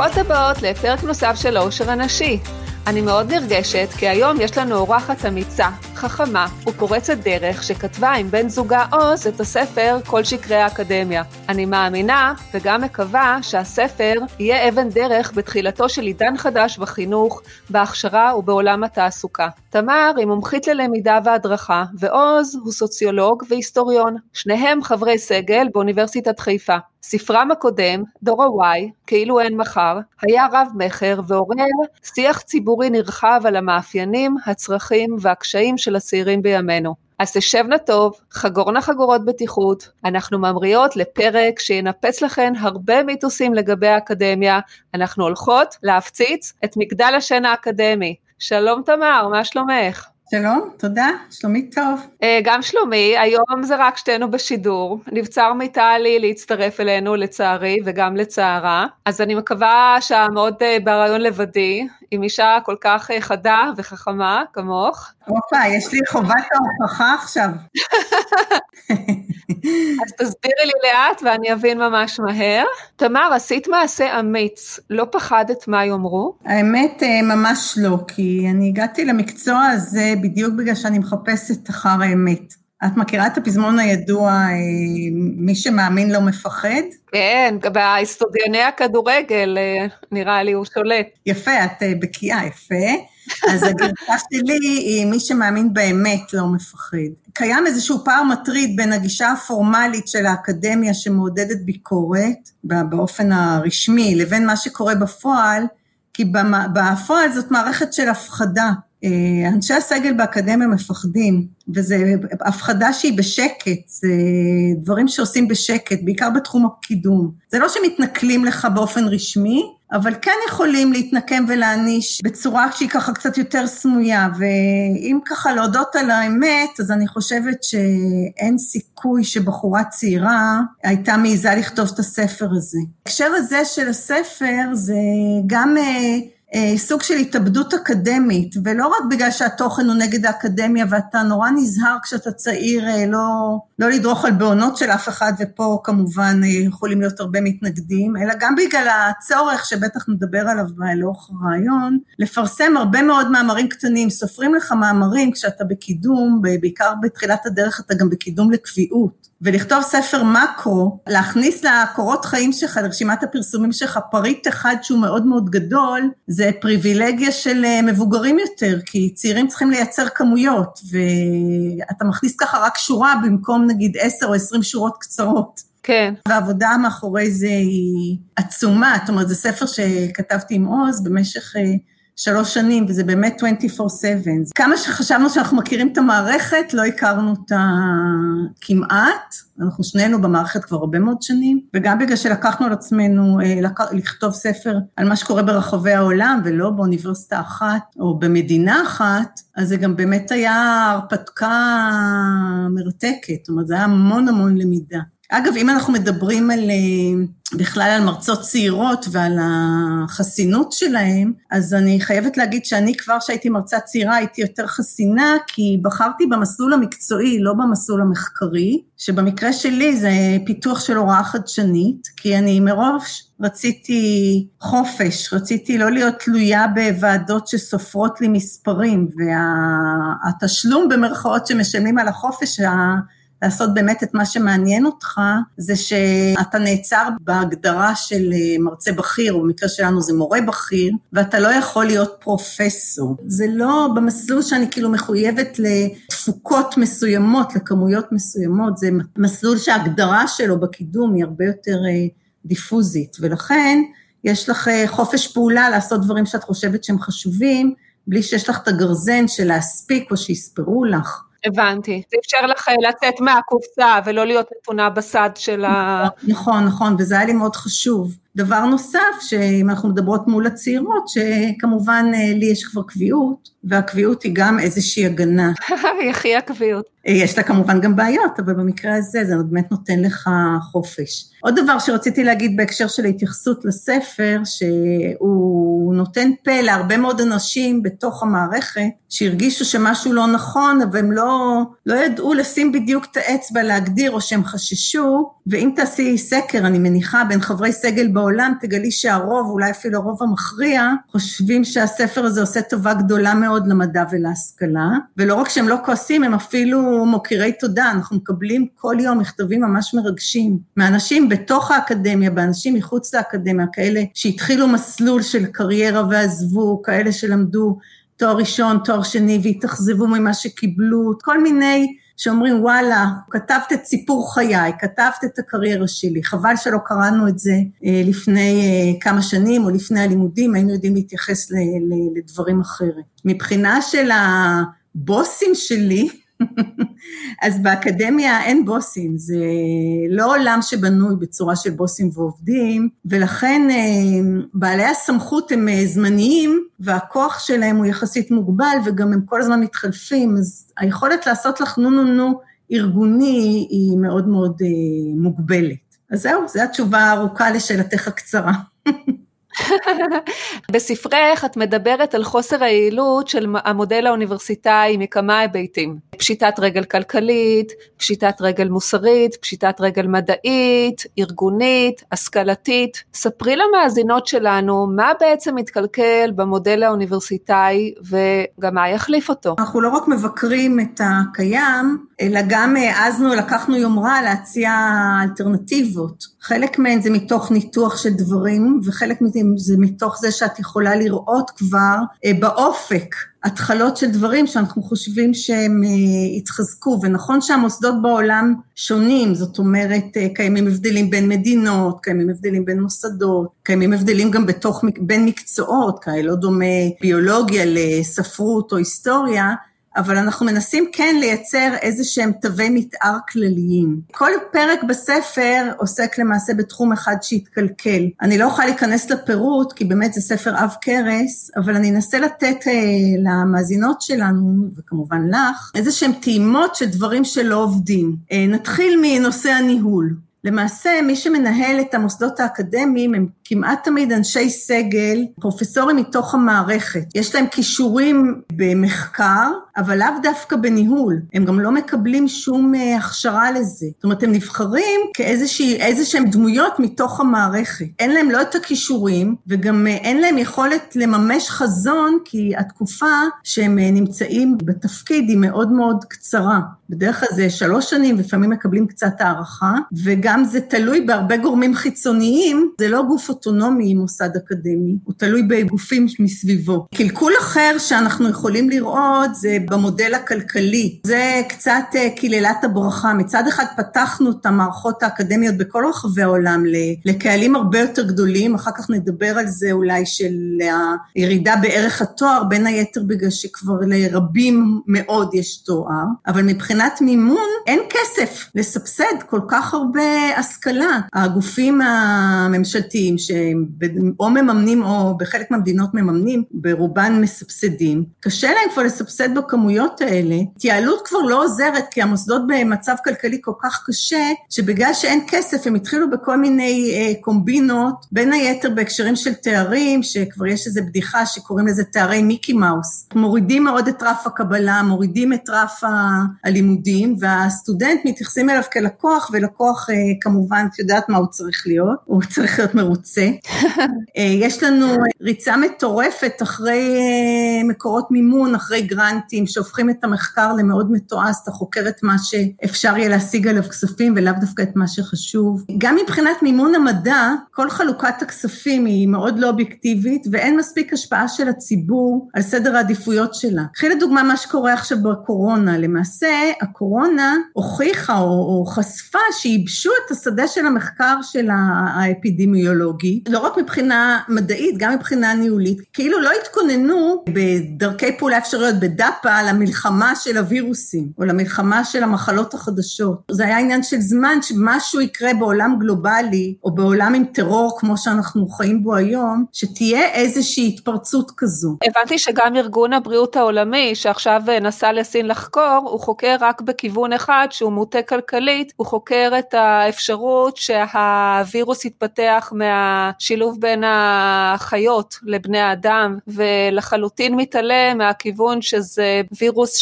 ברוכות הבאות לפרק נוסף של העושר הנשי. אני מאוד נרגשת, כי היום יש לנו אורחת אמיצה, חכמה ופורצת דרך, שכתבה עם בן זוגה עוז את הספר כל שקרי האקדמיה. אני מאמינה וגם מקווה שהספר יהיה אבן דרך בתחילתו של עידן חדש בחינוך, בהכשרה ובעולם התעסוקה. תמר היא מומחית ללמידה והדרכה, ועוז הוא סוציולוג והיסטוריון. שניהם חברי סגל באוניברסיטת חיפה. ספרם הקודם, דור ה-Y, כאילו אין מחר, היה רב-מכר ועורר שיח ציבורי נרחב על המאפיינים, הצרכים והקשיים של הצעירים בימינו. אז תשב נא טוב, חגור נא חגורות בטיחות, אנחנו ממריאות לפרק שינפץ לכן הרבה מיתוסים לגבי האקדמיה, אנחנו הולכות להפציץ את מגדל השן האקדמי. שלום תמר, מה שלומך? שלום, תודה, שלומי טוב. אה, גם שלומי, היום זה רק שתינו בשידור. נבצר מטלי להצטרף אלינו לצערי וגם לצערה, אז אני מקווה שהמאוד אה, ברעיון לבדי, עם אישה כל כך אה, חדה וחכמה כמוך. הופה, יש לי חובת ההוכחה עכשיו. אז תסבירי לי לאט ואני אבין ממש מהר. תמר, עשית מעשה אמיץ, לא פחדת מה יאמרו? האמת, אה, ממש לא, כי אני הגעתי למקצוע הזה בדיוק בגלל שאני מחפשת אחר האמת. את מכירה את הפזמון הידוע, אה, מי שמאמין לא מפחד? כן, באיסטודיוני הכדורגל, אה, נראה לי, הוא שולט. יפה, את בקיאה, יפה. אז הגרסה שלי היא מי שמאמין באמת לא מפחד. קיים איזשהו פער מטריד בין הגישה הפורמלית של האקדמיה שמעודדת ביקורת באופן הרשמי לבין מה שקורה בפועל, כי בפועל זאת מערכת של הפחדה. אה, אנשי הסגל באקדמיה מפחדים, וזו הפחדה שהיא בשקט, זה דברים שעושים בשקט, בעיקר בתחום הקידום. זה לא שמתנכלים לך באופן רשמי, אבל כן יכולים להתנקם ולהעניש בצורה שהיא ככה קצת יותר סמויה, ואם ככה להודות על האמת, אז אני חושבת שאין סיכוי שבחורה צעירה הייתה מעיזה לכתוב את הספר הזה. בהקשר הזה של הספר זה גם... אה, סוג של התאבדות אקדמית, ולא רק בגלל שהתוכן הוא נגד האקדמיה ואתה נורא נזהר כשאתה צעיר אה, לא, לא לדרוך על בעונות של אף אחד, ופה כמובן אה, יכולים להיות הרבה מתנגדים, אלא גם בגלל הצורך, שבטח נדבר עליו לאורך הרעיון, לפרסם הרבה מאוד מאמרים קטנים, סופרים לך מאמרים כשאתה בקידום, בעיקר בתחילת הדרך אתה גם בקידום לקביעות. ולכתוב ספר מקרו, להכניס לקורות חיים שלך, לרשימת הפרסומים שלך, פריט אחד שהוא מאוד מאוד גדול, זה פריבילגיה של אה, מבוגרים יותר, כי צעירים צריכים לייצר כמויות, ואתה מכניס ככה רק שורה במקום נגיד עשר או עשרים שורות קצרות. כן. והעבודה מאחורי זה היא עצומה, זאת אומרת, זה ספר שכתבתי עם עוז במשך אה, שלוש שנים, וזה באמת 24/7. כמה שחשבנו שאנחנו מכירים את המערכת, לא הכרנו אותה כמעט. אנחנו שנינו במערכת כבר הרבה מאוד שנים, וגם בגלל שלקחנו על עצמנו אה, לכתוב ספר על מה שקורה ברחבי העולם, ולא באוניברסיטה אחת או במדינה אחת, אז זה גם באמת היה הרפתקה מרתקת, זאת אומרת, זה היה המון המון למידה. אגב, אם אנחנו מדברים על, אה, בכלל על מרצות צעירות ועל החסינות שלהן, אז אני חייבת להגיד שאני כבר כשהייתי מרצה צעירה הייתי יותר חסינה, כי בחרתי במסלול המקצועי, לא במסלול המחקרי, שבמקרה שלי זה פיתוח של הוראה חדשנית, כי אני מראש רציתי חופש, רציתי לא להיות תלויה בוועדות שסופרות לי מספרים, והתשלום במרכאות שמשלמים על החופש, לעשות באמת את מה שמעניין אותך, זה שאתה נעצר בהגדרה של אה, מרצה בכיר, או במקרה שלנו זה מורה בכיר, ואתה לא יכול להיות פרופסור. זה לא במסלול שאני כאילו מחויבת לתפוקות מסוימות, לכמויות מסוימות, זה מסלול שההגדרה שלו בקידום היא הרבה יותר אה, דיפוזית, ולכן יש לך אה, חופש פעולה לעשות דברים שאת חושבת שהם חשובים, בלי שיש לך את הגרזן של להספיק או שיספרו לך. הבנתי. זה אפשר לך אה, לצאת מהקופסה ולא להיות נתונה בסד של ה... נכון, נכון, וזה היה לי מאוד חשוב. דבר נוסף, שאם אנחנו מדברות מול הצעירות, שכמובן אה, לי יש כבר קביעות, והקביעות היא גם איזושהי הגנה. יחי הקביעות. אה, יש לה כמובן גם בעיות, אבל במקרה הזה זה באמת נותן לך חופש. עוד דבר שרציתי להגיד בהקשר של ההתייחסות לספר, שהוא נותן פה להרבה מאוד אנשים בתוך המערכת, שהרגישו שמשהו לא נכון, אבל הם לא, לא ידעו לשים בדיוק את האצבע להגדיר, או שהם חששו, ואם תעשי סקר, אני מניחה, בין חברי סגל בעולם, תגלי שהרוב, אולי אפילו הרוב המכריע, חושבים שהספר הזה עושה טובה גדולה מאוד למדע ולהשכלה, ולא רק שהם לא כועסים, הם אפילו מוקירי תודה, אנחנו מקבלים כל יום מכתבים ממש מרגשים, מאנשים בתוך האקדמיה, באנשים מחוץ לאקדמיה, כאלה שהתחילו מסלול של קריירה ועזבו, כאלה שלמדו תואר ראשון, תואר שני, והתאכזבו ממה שקיבלו, כל מיני שאומרים, וואלה, כתבת את סיפור חיי, כתבת את הקריירה שלי, חבל שלא קראנו את זה אה, לפני אה, כמה שנים או לפני הלימודים, היינו יודעים להתייחס לדברים אחרים. מבחינה של הבוסים שלי, אז באקדמיה אין בוסים, זה לא עולם שבנוי בצורה של בוסים ועובדים, ולכן אה, בעלי הסמכות הם אה, זמניים, והכוח שלהם הוא יחסית מוגבל, וגם הם כל הזמן מתחלפים, אז היכולת לעשות לך נו נו נו ארגוני היא מאוד מאוד אה, מוגבלת. אז זהו, זו התשובה הארוכה לשאלתך הקצרה. בספרך את מדברת על חוסר היעילות של המודל האוניברסיטאי מכמה היבטים. פשיטת רגל כלכלית, פשיטת רגל מוסרית, פשיטת רגל מדעית, ארגונית, השכלתית. ספרי למאזינות שלנו מה בעצם מתקלקל במודל האוניברסיטאי וגם מה יחליף אותו. אנחנו לא רק מבקרים את הקיים, אלא גם העזנו, לקחנו יומרה להציע אלטרנטיבות. חלק מהן זה מתוך ניתוח של דברים, וחלק מהן זה מתוך זה שאת יכולה לראות כבר אה, באופק התחלות של דברים שאנחנו חושבים שהם אה, יתחזקו, ונכון שהמוסדות בעולם שונים, זאת אומרת, אה, קיימים הבדלים בין מדינות, קיימים הבדלים בין מוסדות, קיימים הבדלים גם בתוך, בין מקצועות, כאלה לא דומה ביולוגיה לספרות או היסטוריה, אבל אנחנו מנסים כן לייצר איזה שהם תווי מתאר כלליים. כל פרק בספר עוסק למעשה בתחום אחד שהתקלקל. אני לא אוכל להיכנס לפירוט, כי באמת זה ספר עב כרס, אבל אני אנסה לתת אה, למאזינות שלנו, וכמובן לך, איזה שהם טעימות של דברים שלא עובדים. אה, נתחיל מנושא הניהול. למעשה, מי שמנהל את המוסדות האקדמיים הם כמעט תמיד אנשי סגל, פרופסורים מתוך המערכת. יש להם כישורים במחקר, אבל לאו דווקא בניהול. הם גם לא מקבלים שום uh, הכשרה לזה. זאת אומרת, הם נבחרים כאיזה שהם דמויות מתוך המערכת. אין להם לא את הכישורים, וגם uh, אין להם יכולת לממש חזון, כי התקופה שהם uh, נמצאים בתפקיד היא מאוד מאוד קצרה. בדרך כלל זה שלוש שנים, לפעמים מקבלים קצת הערכה, וגם זה תלוי בהרבה גורמים חיצוניים, זה לא גוף אוטונומי מוסד אקדמי, הוא תלוי בגופים מסביבו. קלקול אחר שאנחנו יכולים לראות זה במודל הכלכלי. זה קצת אה, קללת הברכה. מצד אחד פתחנו את המערכות האקדמיות בכל רחבי העולם לקהלים הרבה יותר גדולים, אחר כך נדבר על זה אולי של הירידה בערך התואר, בין היתר בגלל שכבר לרבים מאוד יש תואר, אבל מבחינת מימון אין כסף לסבסד כל כך הרבה השכלה. הגופים הממשלתיים שהם או מממנים או בחלק מהמדינות מממנים, ברובן מסבסדים, קשה להם כבר לסבסד בכמויות האלה. התייעלות כבר לא עוזרת כי המוסדות במצב כלכלי כל כך קשה, שבגלל שאין כסף הם התחילו בכל מיני אה, קומבינות, בין היתר בהקשרים של תארים, שכבר יש איזו בדיחה שקוראים לזה תארי מיקי מאוס. מורידים מאוד את רף הקבלה, מורידים את רף הלימודים, והסטודנט מתייחסים אליו כלקוח, ולקוח אה, כמובן, את יודעת מה הוא צריך להיות, הוא צריך להיות מרוצה. רוצה. אה, יש לנו ריצה מטורפת אחרי אה, מקורות מימון, אחרי גרנטים, שהופכים את המחקר למאוד מתועש, אתה חוקר את מה שאפשר יהיה להשיג עליו כספים ולאו דווקא את מה שחשוב. גם מבחינת מימון המדע, כל חלוקת הכספים היא מאוד לא אובייקטיבית, ואין מספיק השפעה של הציבור על סדר העדיפויות שלה. קחי לדוגמה מה שקורה עכשיו בקורונה. למעשה, הקורונה הוכיחה או, או חשפה שייבשו את השדה של המחקר של האפידמיולוגי. לא רק מבחינה מדעית, גם מבחינה ניהולית, כאילו לא התכוננו בדרכי פעולה אפשריות, בדאפה, למלחמה של הווירוסים, או למלחמה של המחלות החדשות. זה היה עניין של זמן שמשהו יקרה בעולם גלובלי, או בעולם עם טרור כמו שאנחנו חיים בו היום, שתהיה איזושהי התפרצות כזו. הבנתי שגם ארגון הבריאות העולמי, שעכשיו נסע לסין לחקור, הוא חוקר רק בכיוון אחד, שהוא מוטה כלכלית, הוא חוקר את האפשרות שהווירוס יתפתח מה... השילוב בין החיות לבני האדם, ולחלוטין מתעלם מהכיוון שזה וירוס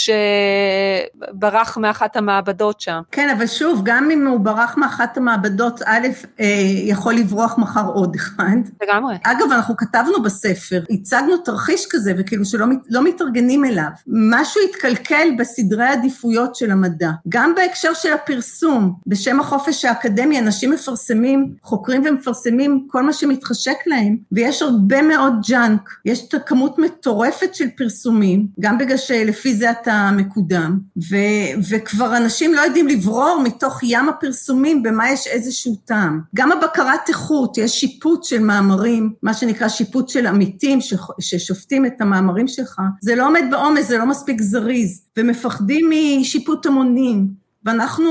שברח מאחת המעבדות שם. כן, אבל שוב, גם אם הוא ברח מאחת המעבדות, א', אה, יכול לברוח מחר עוד אחד. לגמרי. אגב, אנחנו כתבנו בספר, הצגנו תרחיש כזה, וכאילו שלא לא מתארגנים אליו. משהו התקלקל בסדרי העדיפויות של המדע. גם בהקשר של הפרסום, בשם החופש האקדמי, אנשים מפרסמים, חוקרים ומפרסמים כל מה שמתחשק להם, ויש הרבה מאוד ג'אנק. יש כמות מטורפת של פרסומים, גם בגלל שלפי זה אתה מקודם, ו, וכבר אנשים לא יודעים לברור מתוך ים הפרסומים במה יש איזשהו טעם. גם הבקרת איכות, יש שיפוט של מאמרים, מה שנקרא שיפוט של עמיתים ששופטים את המאמרים שלך, זה לא עומד בעומס, זה לא מספיק זריז, ומפחדים משיפוט המונים. ואנחנו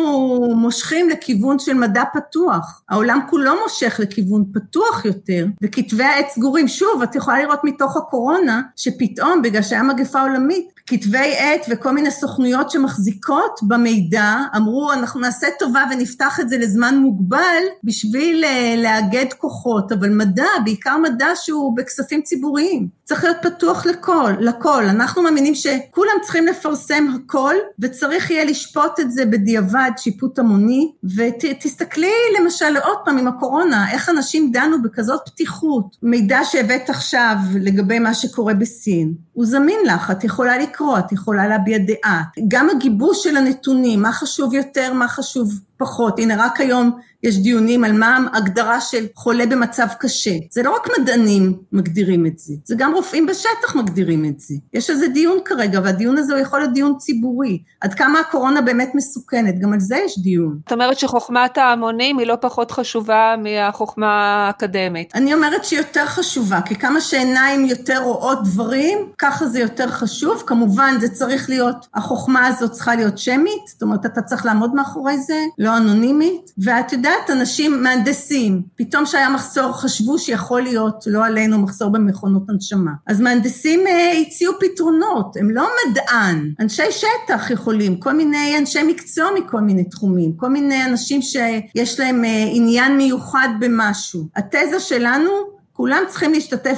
מושכים לכיוון של מדע פתוח. העולם כולו מושך לכיוון פתוח יותר, וכתבי העת סגורים. שוב, את יכולה לראות מתוך הקורונה, שפתאום, בגלל שהיה מגפה עולמית, כתבי עת וכל מיני סוכנויות שמחזיקות במידע, אמרו, אנחנו נעשה טובה ונפתח את זה לזמן מוגבל בשביל אה, לאגד כוחות, אבל מדע, בעיקר מדע שהוא בכספים ציבוריים, צריך להיות פתוח לכל, לכל. אנחנו מאמינים שכולם צריכים לפרסם הכל, וצריך יהיה לשפוט את זה בדיעבד, שיפוט המוני, ותסתכלי למשל עוד פעם עם הקורונה, איך אנשים דנו בכזאת פתיחות. מידע שהבאת עכשיו לגבי מה שקורה בסין, הוא זמין לך, את יכולה לקרוא, את יכולה להביע דעה. גם הגיבוש של הנתונים, מה חשוב יותר, מה חשוב פחות. הנה, רק היום יש דיונים על מה ההגדרה של חולה במצב קשה. זה לא רק מדענים מגדירים את זה, זה גם רופאים בשטח מגדירים את זה. יש איזה דיון כרגע, והדיון הזה הוא יכול להיות דיון ציבורי. עד כמה הקורונה באמת מסוכנת, גם על זה יש דיון. זאת אומרת שחוכמת ההמונים היא לא פחות חשובה מהחוכמה האקדמית. אני אומרת שהיא יותר חשובה, כי כמה שעיניים יותר רואות דברים, ככה זה יותר חשוב. כמובן, זה צריך להיות, החוכמה הזאת צריכה להיות שמית, זאת אומרת, אתה צריך לעמוד מאחורי זה, לא אנונימית, ואת יודעת, אנשים, מהנדסים, פתאום שהיה מחסור, חשבו שיכול להיות, לא עלינו, מחסור במכונות הנשמה. אז מהנדסים אה, הציעו פתרונות, הם לא מדען, אנשי שטח יכולים, כל מיני אנשי מקצוע מכל מיני תחומים, כל מיני אנשים שיש להם אה, עניין מיוחד במשהו. התזה שלנו, כולם צריכים להשתתף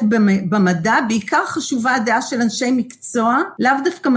במדע, בעיקר חשובה הדעה של אנשי מקצוע, לאו דווקא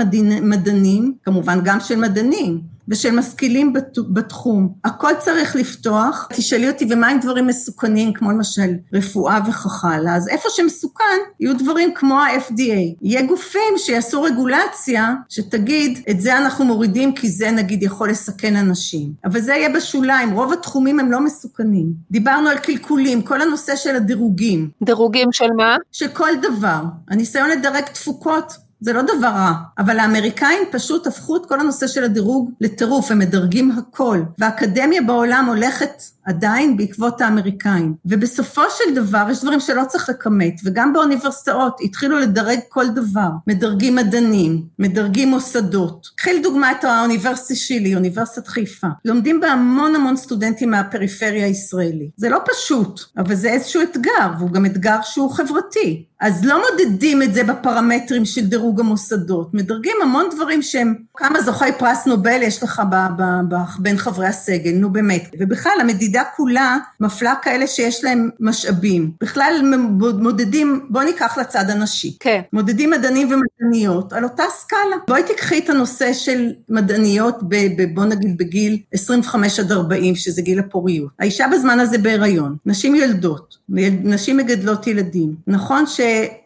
מדענים, כמובן גם של מדענים. ושל משכילים בתחום. הכל צריך לפתוח. תשאלי אותי, ומה עם דברים מסוכנים, כמו למשל רפואה וכך הלאה? אז איפה שמסוכן, יהיו דברים כמו ה-FDA. יהיה גופים שיעשו רגולציה, שתגיד, את זה אנחנו מורידים כי זה נגיד יכול לסכן אנשים. אבל זה יהיה בשוליים, רוב התחומים הם לא מסוכנים. דיברנו על קלקולים, כל הנושא של הדירוגים. דירוגים של מה? של כל דבר. הניסיון לדרג תפוקות זה לא דבר רע, אבל האמריקאים פשוט הפכו את כל הנושא של הדירוג לטירוף, הם מדרגים הכל, והאקדמיה בעולם הולכת עדיין בעקבות האמריקאים. ובסופו של דבר, יש דברים שלא צריך לכמת, וגם באוניברסיטאות התחילו לדרג כל דבר. מדרגים מדענים, מדרגים מוסדות. קחי לדוגמה את האוניברסיטה שלי, אוניברסיטת חיפה. לומדים בה המון המון סטודנטים מהפריפריה הישראלית. זה לא פשוט, אבל זה איזשהו אתגר, והוא גם אתגר שהוא חברתי. אז לא מודדים את זה בפרמטרים של דירוג המוסדות, מדרגים המון דברים שהם, כמה זוכי פרס נובל יש לך ב, ב, ב, בין חברי הסגל, נו באמת. ובכלל, המדידה כולה מפלה כאלה שיש להם משאבים. בכלל מודדים, בואי ניקח לצד הנשי. כן. מודדים מדענים ומדעניות על אותה סקאלה. בואי תיקחי את הנושא של מדעניות, ב, ב, בוא נגיד בגיל 25 עד 40, שזה גיל הפוריות. האישה בזמן הזה בהיריון, נשים יולדות, נשים מגדלות ילדים. נכון ש...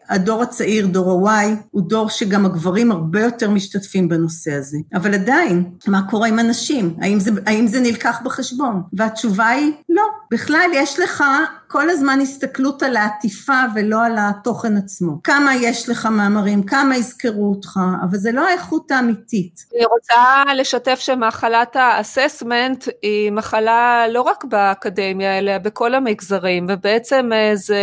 הדור הצעיר, דור ה-Y, הוא דור שגם הגברים הרבה יותר משתתפים בנושא הזה. אבל עדיין, מה קורה עם הנשים? האם זה, האם זה נלקח בחשבון? והתשובה היא לא. בכלל, יש לך כל הזמן הסתכלות על העטיפה ולא על התוכן עצמו. כמה יש לך מאמרים, כמה יזכרו אותך, אבל זה לא האיכות האמיתית. אני רוצה לשתף שמחלת האססמנט היא מחלה לא רק באקדמיה, אלא בכל המגזרים, ובעצם אה, זה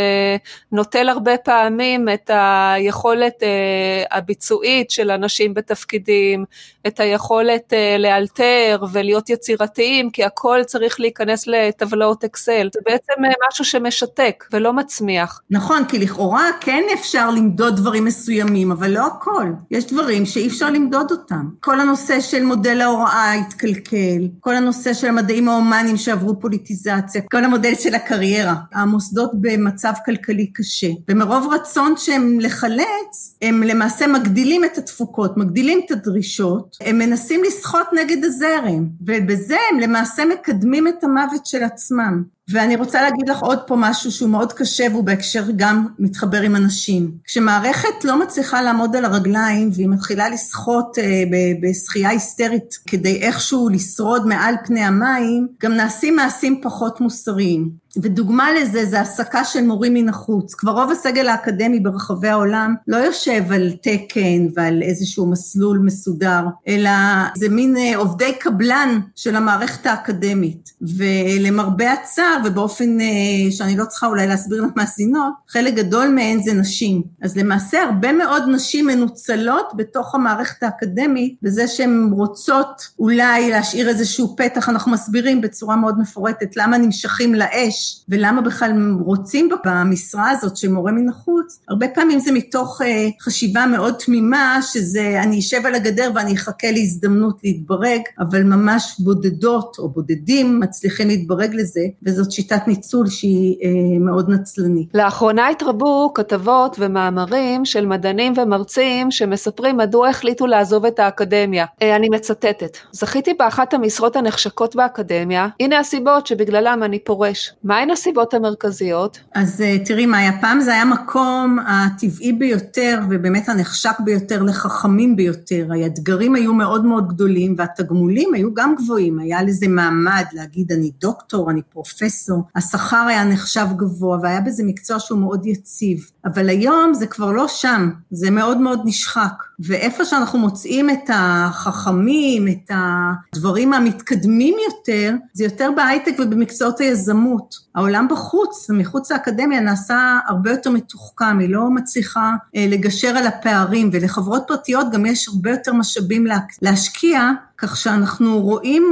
נוטל הרבה פעמים את היכולת אה, הביצועית של אנשים בתפקידים, את היכולת אה, לאלתר ולהיות יצירתיים, כי הכל צריך להיכנס לטבלאות אקסל. זה בעצם משהו שמשתק ולא מצמיח. נכון, כי לכאורה כן אפשר למדוד דברים מסוימים, אבל לא הכל. יש דברים שאי אפשר למדוד אותם. כל הנושא של מודל ההוראה התקלקל, כל הנושא של המדעים ההומניים שעברו פוליטיזציה, כל המודל של הקריירה. המוסדות במצב כלכלי קשה, ומרוב רצון שהם לחלץ, הם למעשה מגדילים את התפוקות, מגדילים את הדרישות, הם מנסים לסחוט נגד הזרם, ובזה הם למעשה מקדמים את המוות של עצמם. ואני רוצה להגיד לך עוד פה משהו שהוא מאוד קשה והוא בהקשר גם מתחבר עם אנשים. כשמערכת לא מצליחה לעמוד על הרגליים והיא מתחילה לשחות אה, בשחייה היסטרית כדי איכשהו לשרוד מעל פני המים, גם נעשים מעשים פחות מוסריים. ודוגמה לזה זה העסקה של מורים מן החוץ. כבר רוב הסגל האקדמי ברחבי העולם לא יושב על תקן ועל איזשהו מסלול מסודר, אלא זה מין אה, עובדי קבלן של המערכת האקדמית. ולמרבה הצער, ובאופן אה, שאני לא צריכה אולי להסביר למאזינות, חלק גדול מהן זה נשים. אז למעשה הרבה מאוד נשים מנוצלות בתוך המערכת האקדמית, בזה שהן רוצות אולי להשאיר איזשהו פתח, אנחנו מסבירים בצורה מאוד מפורטת למה נמשכים לאש. ולמה בכלל רוצים במשרה הזאת של מורה מן החוץ, הרבה פעמים זה מתוך אה, חשיבה מאוד תמימה, שזה אני אשב על הגדר ואני אחכה להזדמנות להתברג, אבל ממש בודדות או בודדים מצליחים להתברג לזה, וזאת שיטת ניצול שהיא אה, מאוד נצלנית. לאחרונה התרבו כתבות ומאמרים של מדענים ומרצים שמספרים מדוע החליטו לעזוב את האקדמיה. אה, אני מצטטת, זכיתי באחת המשרות הנחשקות באקדמיה, הנה הסיבות שבגללם אני פורש. מהן הסיבות המרכזיות? אז אה, תראי מאיה, פעם זה היה מקום הטבעי ביותר ובאמת הנחשק ביותר לחכמים ביותר. האתגרים היו מאוד מאוד גדולים והתגמולים היו גם גבוהים. היה לזה מעמד להגיד אני דוקטור, אני פרופסור, השכר היה נחשב גבוה והיה בזה מקצוע שהוא מאוד יציב. אבל היום זה כבר לא שם, זה מאוד מאוד נשחק. ואיפה שאנחנו מוצאים את החכמים, את הדברים המתקדמים יותר, זה יותר בהייטק ובמקצועות היזמות. העולם בחוץ, מחוץ לאקדמיה, נעשה הרבה יותר מתוחכם, היא לא מצליחה אה, לגשר על הפערים, ולחברות פרטיות גם יש הרבה יותר משאבים להשקיע כך שאנחנו רואים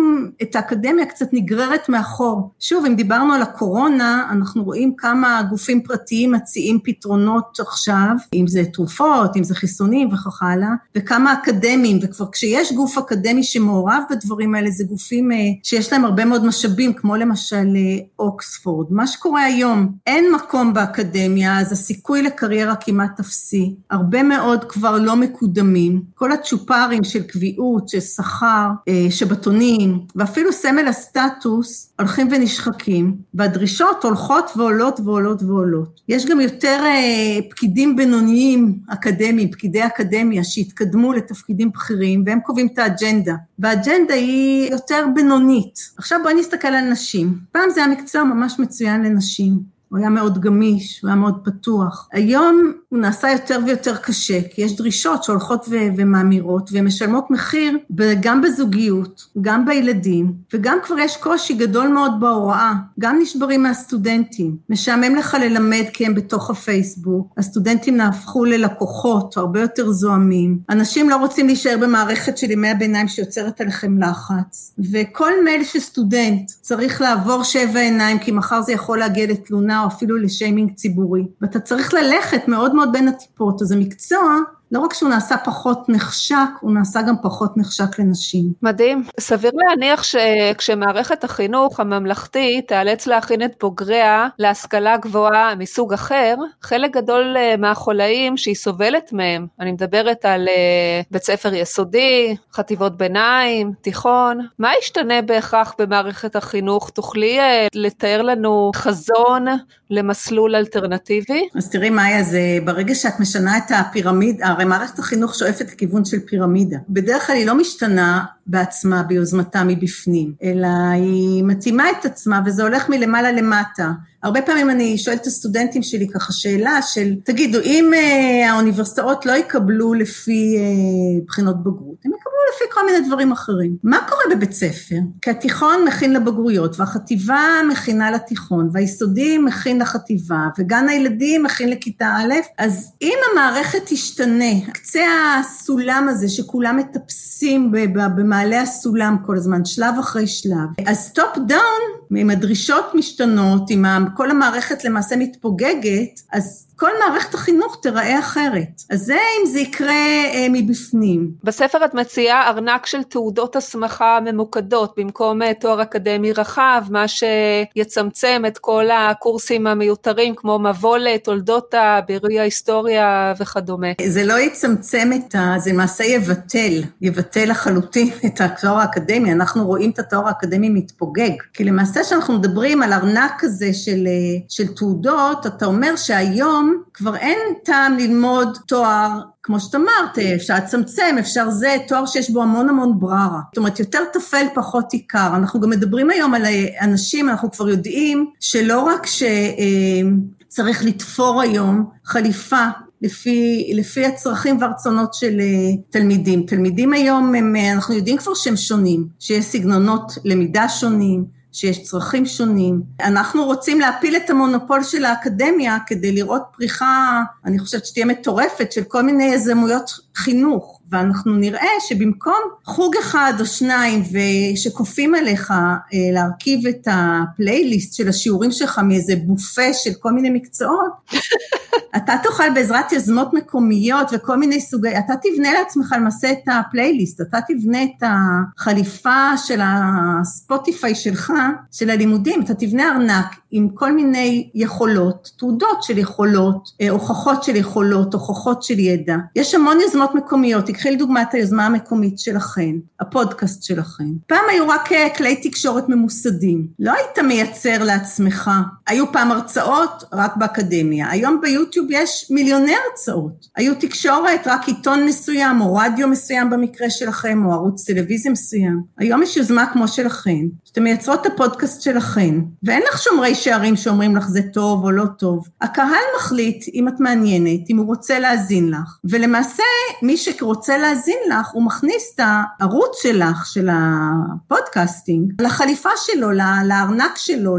את האקדמיה קצת נגררת מאחור. שוב, אם דיברנו על הקורונה, אנחנו רואים כמה גופים פרטיים מציעים פתרונות עכשיו, אם זה תרופות, אם זה חיסונים וכך הלאה, וכמה אקדמיים, וכבר כשיש גוף אקדמי שמעורב בדברים האלה, זה גופים אה, שיש להם הרבה מאוד משאבים, כמו למשל אה, אוקספורד. מה שקורה היום, אין מקום באקדמיה, אז הסיכוי לקריירה כמעט אפסי. הרבה מאוד כבר לא מקודמים. כל הצ'ופרים של קביעות, של שכר, השכר, אה, שבתונים, ואפילו סמל הסטטוס הולכים ונשחקים, והדרישות הולכות ועולות ועולות ועולות. יש גם יותר אה, פקידים בינוניים אקדמיים, פקידי אקדמיה, שהתקדמו לתפקידים בכירים, והם קובעים את האג'נדה. והאג'נדה היא יותר בינונית. עכשיו בואי נסתכל על נשים. פעם זה היה מקצוע ממש מצוין לנשים. הוא היה מאוד גמיש, הוא היה מאוד פתוח. היום הוא נעשה יותר ויותר קשה, כי יש דרישות שהולכות ו- ומאמירות, משלמות מחיר גם בזוגיות, גם בילדים, וגם כבר יש קושי גדול מאוד בהוראה. גם נשברים מהסטודנטים. משעמם לך ללמד כי הם בתוך הפייסבוק. הסטודנטים נהפכו ללקוחות הרבה יותר זועמים. אנשים לא רוצים להישאר במערכת של ימי הביניים שיוצרת עליכם לחץ. וכל מייל של סטודנט צריך לעבור שבע עיניים, כי מחר זה יכול להגיע לתלונה או אפילו לשיימינג ציבורי. ואתה צריך ללכת מאוד מאוד בין הטיפות. אז זה מקצוע לא רק שהוא נעשה פחות נחשק, הוא נעשה גם פחות נחשק לנשים. מדהים. סביר להניח שכשמערכת החינוך הממלכתית תיאלץ להכין את בוגריה להשכלה גבוהה מסוג אחר, חלק גדול אה, מהחולאים שהיא סובלת מהם, אני מדברת על אה, בית ספר יסודי, חטיבות ביניים, תיכון, מה ישתנה בהכרח במערכת החינוך? תוכלי אה, לתאר לנו חזון למסלול אלטרנטיבי? אז תראי מאיה, זה ברגע שאת משנה את הפירמיד, הרי מערכת החינוך שואפת לכיוון של פירמידה. בדרך כלל היא לא משתנה בעצמה, ביוזמתה מבפנים, אלא היא מתאימה את עצמה וזה הולך מלמעלה למטה. הרבה פעמים אני שואלת את הסטודנטים שלי ככה שאלה של, תגידו, אם אה, האוניברסיטאות לא יקבלו לפי אה, בחינות בגרות, הם יקבלו לפי כל מיני דברים אחרים. מה קורה בבית ספר? כי התיכון מכין לבגרויות, והחטיבה מכינה לתיכון, והיסודי מכין לחטיבה, וגן הילדים מכין לכיתה א', אז אם המערכת תשתנה, קצה הסולם הזה שכולם מטפסים במעלה הסולם כל הזמן, שלב אחרי שלב, אז top down אם הדרישות משתנות, אם כל המערכת למעשה מתפוגגת, אז כל מערכת החינוך תיראה אחרת. אז זה אם זה יקרה אה, מבפנים. בספר את מציעה ארנק של תעודות הסמכה ממוקדות במקום אה, תואר אקדמי רחב, מה שיצמצם את כל הקורסים המיותרים כמו מבוא לתולדות בירוי ההיסטוריה וכדומה. זה לא יצמצם את ה... זה למעשה יבטל, יבטל לחלוטין את התואר האקדמי. אנחנו רואים את התואר האקדמי מתפוגג. כי למעשה כשאנחנו מדברים על ארנק כזה של, אה, של תעודות, אתה אומר שהיום כבר אין טעם ללמוד תואר, כמו שאת אמרת, אפשר לצמצם, אפשר זה, תואר שיש בו המון המון בררה. זאת אומרת, יותר טפל, פחות עיקר. אנחנו גם מדברים היום על אנשים, אנחנו כבר יודעים שלא רק שצריך לתפור היום חליפה לפי, לפי הצרכים והרצונות של תלמידים. תלמידים היום, הם, אנחנו יודעים כבר שהם שונים, שיש סגנונות למידה שונים. שיש צרכים שונים. אנחנו רוצים להפיל את המונופול של האקדמיה כדי לראות פריחה, אני חושבת שתהיה מטורפת, של כל מיני יזמויות חינוך. ואנחנו נראה שבמקום חוג אחד או שניים ושכופים עליך אה, להרכיב את הפלייליסט של השיעורים שלך מאיזה בופה של כל מיני מקצועות, אתה תוכל בעזרת יוזמות מקומיות וכל מיני סוגי, אתה תבנה לעצמך למעשה את הפלייליסט, אתה תבנה את החליפה של הספוטיפיי שלך, של הלימודים, אתה תבנה ארנק עם כל מיני יכולות, תעודות של יכולות, אה, הוכחות של יכולות, הוכחות של ידע. יש המון יוזמות מקומיות, תקחי לדוגמה את היוזמה המקומית שלכם, הפודקאסט שלכם. פעם היו רק אה, כלי תקשורת ממוסדים, לא היית מייצר לעצמך. היו פעם הרצאות רק באקדמיה, היום ביוטיוב יש מיליוני הרצאות. היו תקשורת, רק עיתון מסוים, או רדיו מסוים במקרה שלכם, או ערוץ טלוויזיה מסוים. היום יש יוזמה כמו שלכם, שאתם מייצרות את הפודקאסט שלכם, ואין לך שומרי שערים שאומרים לך זה טוב או לא טוב. הקהל מחליט אם את מעניינת, אם הוא רוצה להאזין לך, ולמעשה מי שרוצה להאזין לך, הוא מכניס את הערוץ שלך, של ה podcasting, לחליפה שלו, לארנק שלו,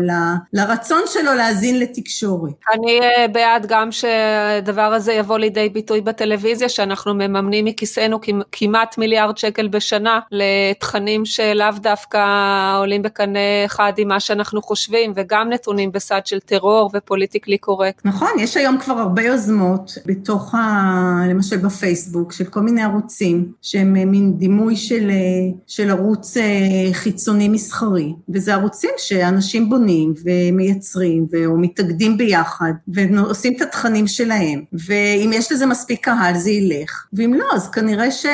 לרצון שלו להאזין לתקשורת. אני אה, בעד גם שהדבר הזה יבוא לידי ביטוי בטלוויזיה, שאנחנו מממנים מכיסנו כמעט מיליארד שקל בשנה לתכנים שלאו דווקא עולים בקנה אחד עם מה שאנחנו חושבים, וגם נתונים בסד של טרור ו politically correct. נכון, יש היום כבר הרבה יוזמות בתוך, ה, למשל בפייסבוק, של כל מיני ערוצים, שהם מין דימוי של, של ערוץ אה, חיצוני מסחרי, וזה ערוצים שאנשים בונים ומייצרים, או מתאגדים ביחד, ועושים את התכנים שלהם, ואם יש לזה מספיק קהל זה ילך, ואם לא, אז כנראה ש...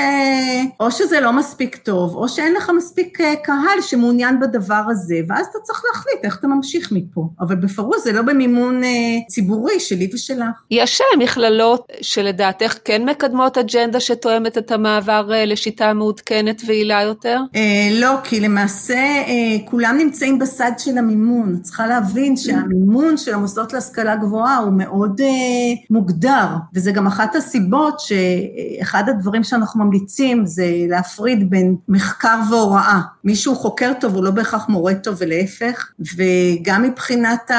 או שזה לא מספיק טוב, או שאין לך מספיק אה, קהל שמעוניין בדבר הזה, ואז אתה צריך להחליט איך אתה ממשיך מפה. אבל בפירוש זה לא במימון אה, ציבורי שלי ושלך. יש מכללות שלדעתך כן מקדמות אג'נדה שתואמת את המעבר אה, לשיטה מעודכנת ויעילה יותר? אה, לא, כי למעשה אה, כולם נמצאים בסד של המימון. את צריכה להבין שהמימון של המוסדות להשכלה גבוהה הוא מאוד אה, מוגדר, וזה גם אחת הסיבות שאחד הדברים שאנחנו ממליצים זה להפריד בין מחקר והוראה. מישהו חוקר טוב הוא לא בהכרח מורה טוב ולהפך, וגם מבחינת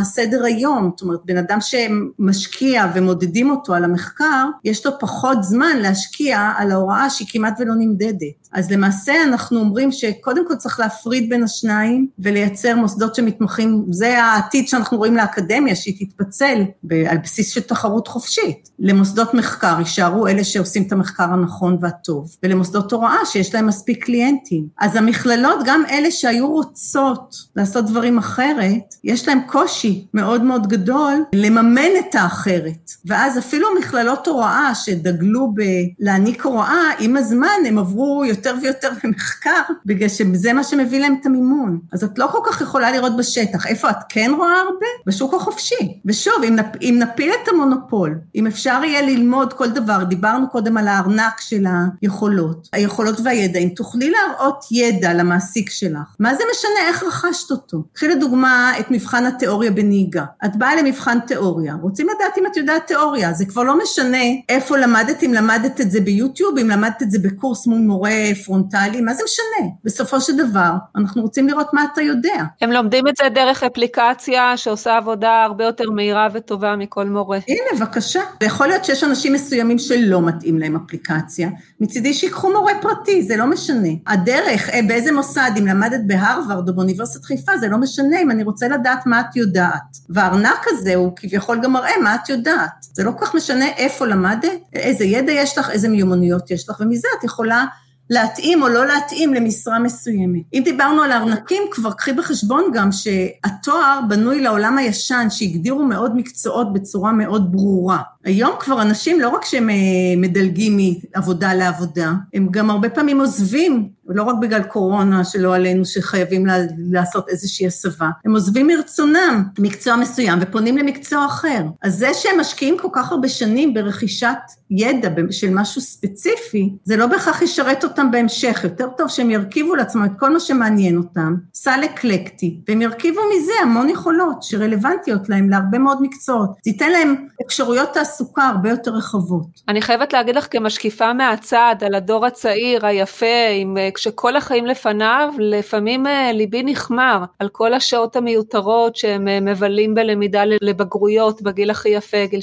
הסדר היום, זאת אומרת, בן אדם שמשקיע ומודדים אותו על המחקר, יש לו פחות זמן להשקיע על ההוראה שהיא כמעט ולא נמדדת. אז למעשה אנחנו אומרים שקודם כל צריך להפריד בין השניים ולייצר מוסדות שמתמחים, זה העתיד שאנחנו רואים לאקדמיה, שהיא תתפצל על בסיס של תחרות חופשית. למוסדות מחקר יישארו אלה שעושים את המחקר הנכון והטוב, ולמוסדות הוראה שיש להם מספיק קליינטים. אז המכללות, גם אלה שהיו רוצות לעשות דברים אחרת, יש להם קושי מאוד מאוד גדול לממן את האחרת. ואז אפילו מכללות הוראה שדגלו בלהעניק הוראה, עם הזמן הם עברו יותר ויותר במחקר, בגלל שזה מה שמביא להם את המימון. אז את לא כל כך יכולה לראות בשטח. איפה את כן רואה הרבה? בשוק החופשי. ושוב, אם, נפ, אם נפיל את המונופול, אם אפשר יהיה ללמוד כל דבר, דיברנו קודם על הארנק של היכולות, היכולות והידע, אם תוכלי להראות ידע למעסיק שלך, מה זה משנה איך רכשת אותו? קחי לדוגמה את מבחן התיאוריה בנהיגה. את באה למבחן תיאוריה, רוצים לדעת אם את יודעת תיאוריה, זה כבר לא משנה איפה למדת, אם למדת את זה ביוטיוב, אם למדת את זה בקורס מול מורה פרונטלי, מה זה משנה? בסופו של דבר, אנחנו רוצים לראות מה אתה יודע. הם לומדים את זה דרך אפליקציה שעושה עבודה הרבה יותר מהירה וטובה מכל מורה. הנה, בבקשה. ויכול להיות שיש אנשים מסוימים שלא מתאים להם אפליקציה. מצידי שיקחו מורה פרטי, זה לא משנה. הדרך, אה, באיזה מוסד, אם למדת בהרווארד או באוניברסיטת חיפה, זה לא משנה אם אני רוצה לדעת מה את יודעת. והארנק הזה הוא כביכול גם מראה מה את יודעת. זה לא כל כך משנה איפה למדת, איזה ידע יש לך, איזה מיומנויות יש לך, ומזה את יכולה להתאים או לא להתאים למשרה מסוימת. אם דיברנו על הארנקים, כבר קחי בחשבון גם שהתואר בנוי לעולם הישן, שהגדירו מאוד מקצועות בצורה מאוד ברורה. היום כבר אנשים, לא רק שהם אה, מדלגים מעבודה לעבודה, הם גם הרבה פעמים עוזבים, לא רק בגלל קורונה, שלא עלינו, שחייבים לעשות איזושהי הסבה, הם עוזבים מרצונם מקצוע מסוים ופונים למקצוע אחר. אז זה שהם משקיעים כל כך הרבה שנים ברכישת ידע של משהו ספציפי, זה לא בהכרח ישרת אותם בהמשך. יותר טוב שהם ירכיבו לעצמם את כל מה שמעניין אותם, סל אקלקטי, והם ירכיבו מזה המון יכולות שרלוונטיות להם להרבה מאוד מקצועות. זה ייתן להם אפשרויות תעסוקה הרבה יותר רחבות. אני חייבת להגיד לך כמשקיפה מהצד על הדור הצעיר היפה, עם, אה, כשכל החיים לפניו, לפעמים אה, ליבי נחמר על כל השעות המיותרות שהם אה, מבלים בלמידה לבגרויות בגיל הכי יפה, גיל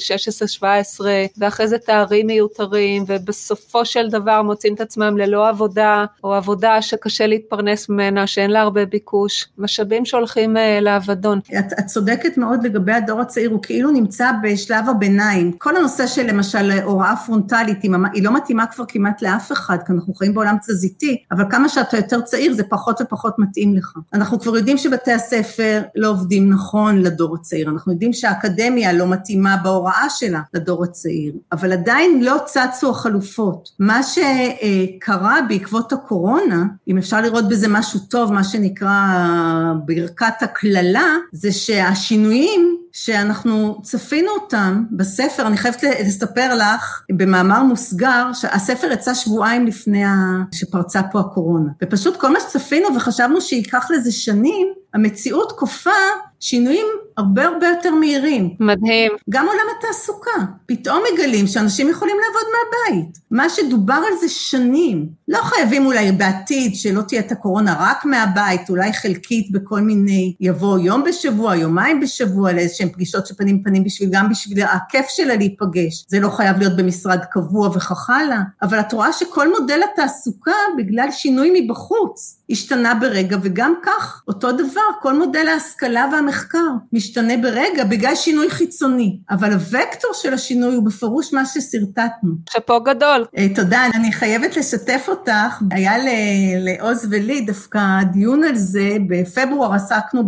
16-17, ואחרי זה תארים מיותרים, ובסופו של דבר מוצאים את עצמם ללא עבודה, או עבודה שקשה להתפרנס ממנה, שאין לה הרבה ביקוש, משאבים שהולכים לאבדון. את, את צודקת מאוד לגבי הדור הצעיר, הוא כאילו נמצא בשלב הביניים. כל הנושא של למשל הוראה פרונטלית, היא לא מתאימה כבר כמעט לאף אחד, כי אנחנו חיים בעולם תזזיתי, אבל כמה שאתה יותר צעיר זה פחות ופחות מתאים לך. אנחנו כבר יודעים שבתי הספר לא עובדים נכון לדור הצעיר, אנחנו יודעים שהאקדמיה לא מתאימה בהוראה שלה לדור הצעיר, אבל עדיין לא צצו החלופות. מה שקרה בעקבות הקורונה, אם אפשר לראות בזה משהו טוב, מה שנקרא ברכת הקללה, זה שהשינויים שאנחנו צפינו אותם בספר, אני חייבת לספר לך במאמר מוסגר, שהספר יצא שבועיים לפני שפרצה פה הקורונה. ופשוט כל מה שצפינו וחשבנו שייקח לזה שנים, המציאות כופה שינויים הרבה הרבה יותר מהירים. מדהים. גם עולם התעסוקה, פתאום מגלים שאנשים יכולים לעבוד מהבית. מה שדובר על זה שנים. לא חייבים אולי בעתיד שלא תהיה את הקורונה רק מהבית, אולי חלקית בכל מיני, יבוא יום בשבוע, יומיים בשבוע, לאיזשהם פגישות שפנים פנים בשביל, גם בשביל הכיף שלה להיפגש. זה לא חייב להיות במשרד קבוע וכך הלאה. אבל את רואה שכל מודל התעסוקה, בגלל שינוי מבחוץ, השתנה ברגע, וגם כך, אותו דבר, כל מודל ההשכלה והמחקר משתנה ברגע בגלל שינוי חיצוני, אבל הוקטור של השינוי הוא בפירוש מה ששרטטנו. שאפו גדול. Uh, תודה, אני חייבת לשתף אותך, היה לעוז ולי דווקא דיון על זה, בפברואר עסקנו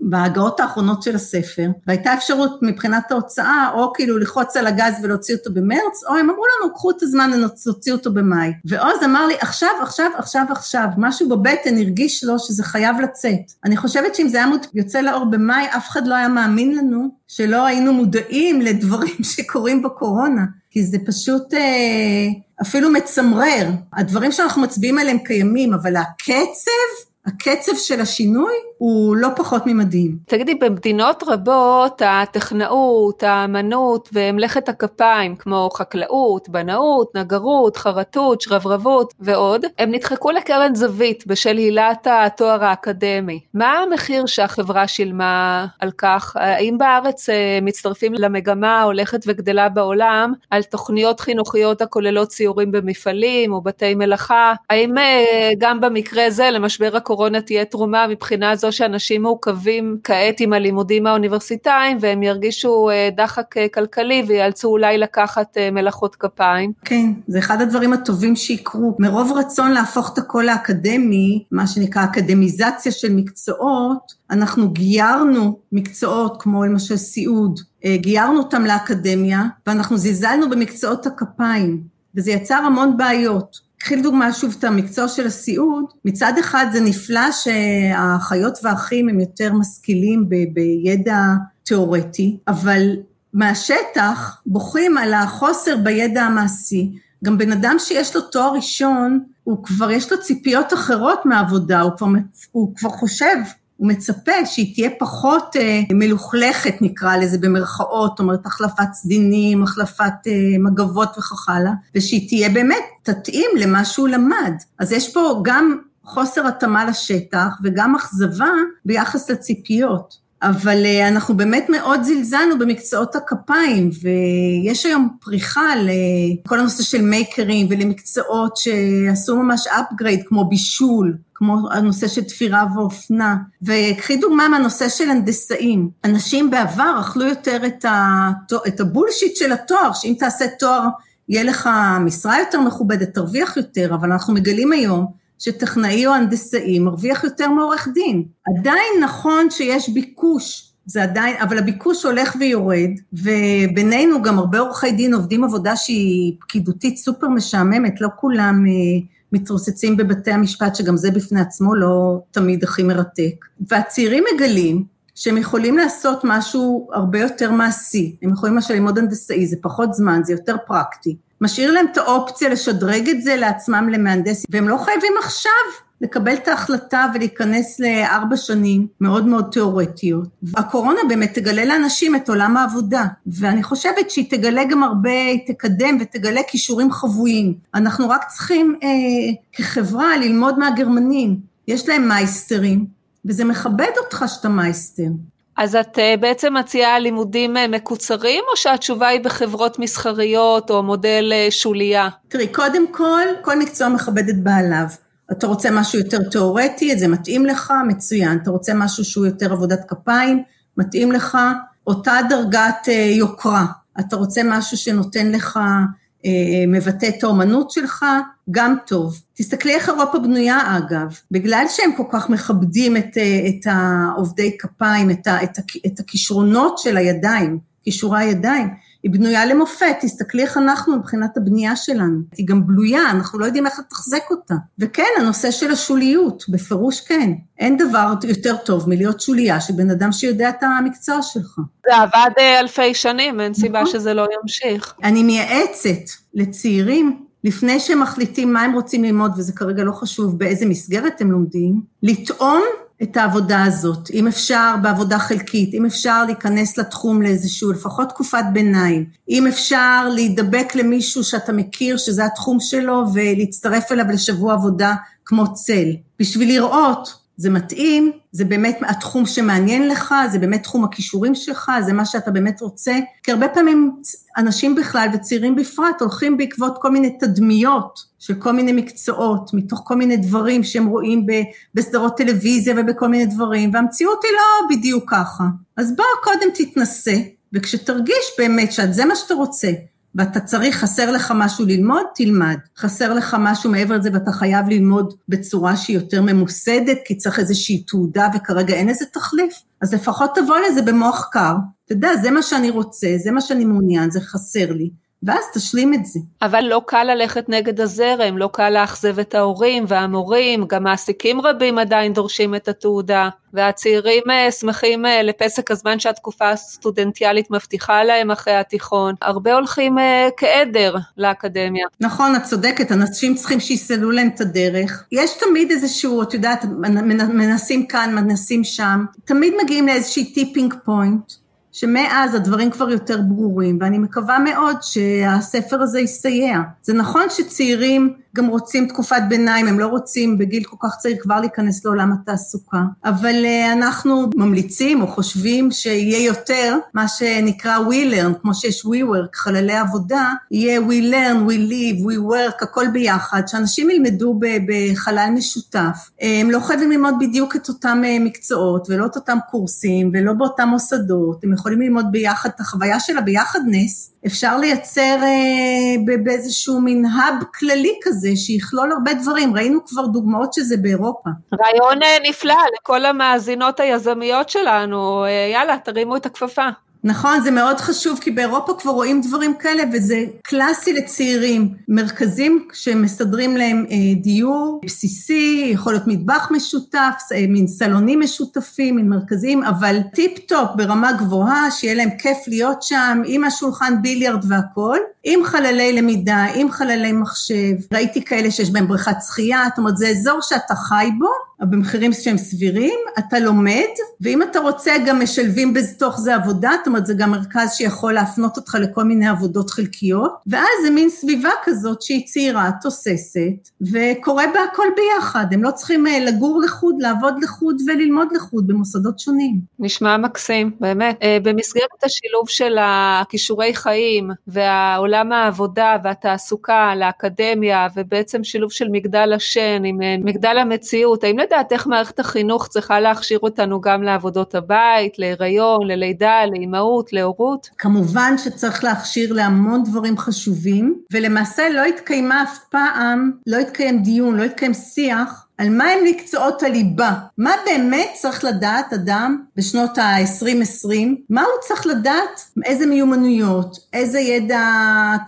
בהגאות האחרונות של הספר, והייתה אפשרות מבחינת ההוצאה, או כאילו ללחוץ על הגז ולהוציא אותו במרץ, או הם אמרו לנו, קחו את הזמן, נוציא אותו במאי. ועוז אמר לי, עכשיו, עכשיו, עכשיו, עכשיו, משהו בבית הבטן הרגיש לו שזה חייב לצאת. אני חושבת שאם זה היה יוצא לאור במאי, אף אחד לא היה מאמין לנו שלא היינו מודעים לדברים שקורים בקורונה, כי זה פשוט אה, אפילו מצמרר. הדברים שאנחנו מצביעים עליהם קיימים, אבל הקצב, הקצב של השינוי הוא לא פחות ממדהים. תגידי, במדינות רבות הטכנאות, האמנות ומלאכת הכפיים, כמו חקלאות, בנאות, נגרות, חרטות, שרברבות ועוד, הם נדחקו לקרן זווית בשל הילת התואר האקדמי. מה המחיר שהחברה שילמה על כך? האם בארץ אה, מצטרפים למגמה ההולכת וגדלה בעולם על תוכניות חינוכיות הכוללות ציורים במפעלים או בתי מלאכה? האם אה, גם במקרה זה למשבר הקורונה תהיה תרומה מבחינה שאנשים מעוכבים כעת עם הלימודים האוניברסיטאיים והם ירגישו אה, דחק אה, כלכלי ויאלצו אולי לקחת אה, מלאכות כפיים. כן, זה אחד הדברים הטובים שיקרו. מרוב רצון להפוך את הקול האקדמי, מה שנקרא אקדמיזציה של מקצועות, אנחנו גיירנו מקצועות כמו למשל סיעוד, גיירנו אותם לאקדמיה ואנחנו זלזלנו במקצועות הכפיים, וזה יצר המון בעיות. קחי לדוגמה שוב את המקצוע של הסיעוד, מצד אחד זה נפלא שהאחיות והאחים הם יותר משכילים ב- בידע תיאורטי, אבל מהשטח בוכים על החוסר בידע המעשי. גם בן אדם שיש לו תואר ראשון, הוא כבר יש לו ציפיות אחרות מהעבודה, הוא כבר, הוא כבר חושב הוא מצפה שהיא תהיה פחות אה, מלוכלכת, נקרא לזה במרכאות, זאת אומרת, החלפת סדינים, החלפת אה, מגבות וכך הלאה, ושהיא תהיה באמת תתאים למה שהוא למד. אז יש פה גם חוסר התאמה לשטח וגם אכזבה ביחס לציפיות. אבל אה, אנחנו באמת מאוד זלזלנו במקצועות הכפיים, ויש היום פריחה לכל הנושא של מייקרים ולמקצועות שעשו ממש upgrade, כמו בישול, כמו הנושא של תפירה ואופנה. וקחי דוגמה מהנושא של הנדסאים. אנשים בעבר אכלו יותר את, ה... את הבולשיט של התואר, שאם תעשה תואר יהיה לך משרה יותר מכובדת, תרוויח יותר, אבל אנחנו מגלים היום שטכנאי או הנדסאי מרוויח יותר מעורך דין. עדיין נכון שיש ביקוש, זה עדיין, אבל הביקוש הולך ויורד, ובינינו גם הרבה עורכי דין עובדים עבודה שהיא פקידותית סופר משעממת, לא כולם אה, מתרוצצים בבתי המשפט, שגם זה בפני עצמו לא תמיד הכי מרתק. והצעירים מגלים שהם יכולים לעשות משהו הרבה יותר מעשי. הם יכולים למשל ללמוד הנדסאי, זה פחות זמן, זה יותר פרקטי. משאיר להם את האופציה לשדרג את זה לעצמם למהנדס, והם לא חייבים עכשיו לקבל את ההחלטה ולהיכנס לארבע שנים מאוד מאוד תיאורטיות. הקורונה באמת תגלה לאנשים את עולם העבודה, ואני חושבת שהיא תגלה גם הרבה, היא תקדם ותגלה כישורים חבויים. אנחנו רק צריכים אה, כחברה ללמוד מהגרמנים. יש להם מייסטרים, וזה מכבד אותך שאתה מייסטר. אז את אה, בעצם מציעה לימודים אה, מקוצרים, או שהתשובה היא בחברות מסחריות או מודל אה, שוליה? תראי, קודם כל, כל מקצוע מכבד את בעליו. אתה רוצה משהו יותר תיאורטי, זה מתאים לך, מצוין. אתה רוצה משהו שהוא יותר עבודת כפיים, מתאים לך, אותה דרגת יוקרה. אתה רוצה משהו שנותן לך מבטא את האומנות שלך, גם טוב. תסתכלי איך אירופה בנויה אגב, בגלל שהם כל כך מכבדים את, אה, את העובדי כפיים, את, את, את הכישרונות של הידיים, כישורי הידיים, היא בנויה למופת, תסתכלי איך אנחנו מבחינת הבנייה שלנו. היא גם בלויה, אנחנו לא יודעים איך לתחזק אותה. וכן, הנושא של השוליות, בפירוש כן. אין דבר יותר טוב מלהיות שוליה של בן אדם שיודע את המקצוע שלך. זה עבד אה, אלפי שנים, אין סיבה נכון. שזה לא ימשיך. אני מייעצת לצעירים לפני שהם מחליטים מה הם רוצים ללמוד, וזה כרגע לא חשוב באיזה מסגרת הם לומדים, לטעום את העבודה הזאת, אם אפשר בעבודה חלקית, אם אפשר להיכנס לתחום לאיזשהו, לפחות תקופת ביניים, אם אפשר להידבק למישהו שאתה מכיר שזה התחום שלו ולהצטרף אליו לשבוע עבודה כמו צל, בשביל לראות זה מתאים, זה באמת התחום שמעניין לך, זה באמת תחום הכישורים שלך, זה מה שאתה באמת רוצה. כי הרבה פעמים אנשים בכלל וצעירים בפרט הולכים בעקבות כל מיני תדמיות של כל מיני מקצועות, מתוך כל מיני דברים שהם רואים בסדרות טלוויזיה ובכל מיני דברים, והמציאות היא לא בדיוק ככה. אז בוא קודם תתנסה, וכשתרגיש באמת שזה מה שאתה רוצה, ואתה צריך, חסר לך משהו ללמוד, תלמד. חסר לך משהו מעבר לזה ואתה חייב ללמוד בצורה שהיא יותר ממוסדת, כי צריך איזושהי תעודה וכרגע אין איזה תחליף, אז לפחות תבוא לזה במוח קר. אתה יודע, זה מה שאני רוצה, זה מה שאני מעוניין, זה חסר לי. ואז תשלים את זה. אבל לא קל ללכת נגד הזרם, לא קל לאכזב את ההורים והמורים, גם מעסיקים רבים עדיין דורשים את התעודה, והצעירים אה, שמחים אה, לפסק הזמן שהתקופה הסטודנטיאלית מבטיחה להם אחרי התיכון. הרבה הולכים אה, כעדר לאקדמיה. נכון, את צודקת, אנשים צריכים שיסללו להם את הדרך. יש תמיד איזשהו, את יודעת, מנסים כאן, מנסים שם, תמיד מגיעים לאיזושהי tipping point. שמאז הדברים כבר יותר ברורים, ואני מקווה מאוד שהספר הזה יסייע. זה נכון שצעירים גם רוצים תקופת ביניים, הם לא רוצים בגיל כל כך צעיר כבר להיכנס לעולם התעסוקה, אבל אה, אנחנו ממליצים או חושבים שיהיה יותר מה שנקרא we learn, כמו שיש we work, חללי עבודה, יהיה we learn, we live, we work, הכל ביחד, שאנשים ילמדו בחלל משותף. הם לא חייבים ללמוד בדיוק את אותם אה, מקצועות ולא את אותם קורסים ולא באותם מוסדות, הם יכולים ללמוד ביחד את החוויה של הביחדנס, אפשר לייצר אה, באיזשהו מין האב כללי כזה, שיכלול הרבה דברים, ראינו כבר דוגמאות שזה באירופה. רעיון אה, נפלא לכל המאזינות היזמיות שלנו, אה, יאללה, תרימו את הכפפה. נכון, זה מאוד חשוב, כי באירופה כבר רואים דברים כאלה, וזה קלאסי לצעירים. מרכזים שמסדרים להם אה, דיור בסיסי, יכול להיות מטבח משותף, אה, מין סלונים משותפים, מין מרכזים, אבל טיפ-טופ ברמה גבוהה, שיהיה להם כיף להיות שם, עם השולחן ביליארד והכול, עם חללי למידה, עם חללי מחשב. ראיתי כאלה שיש בהם בריכת שחייה, זאת אומרת, זה אזור שאתה חי בו, במחירים שהם סבירים, אתה לומד, ואם אתה רוצה גם משלבים בתוך זה עבודה, זאת אומרת זה גם מרכז שיכול להפנות אותך לכל מיני עבודות חלקיות, ואז זה מין סביבה כזאת שהיא צעירה, תוססת, וקורה בה הכל ביחד, הם לא צריכים אה, לגור לחוד, לעבוד לחוד וללמוד לחוד במוסדות שונים. נשמע מקסים, באמת. אה, במסגרת השילוב של הכישורי חיים והעולם העבודה והתעסוקה לאקדמיה, ובעצם שילוב של מגדל השן עם אה, מגדל המציאות, האם לדעת איך מערכת החינוך צריכה להכשיר אותנו גם לעבודות הבית, להיריון, ללידה, לאימהות, להורות? כמובן שצריך להכשיר להמון דברים חשובים, ולמעשה לא התקיימה אף פעם, לא התקיים דיון, לא התקיים שיח על מה הם מקצועות הליבה, מה באמת צריך לדעת אדם בשנות ה-2020, מה הוא צריך לדעת, איזה מיומנויות, איזה ידע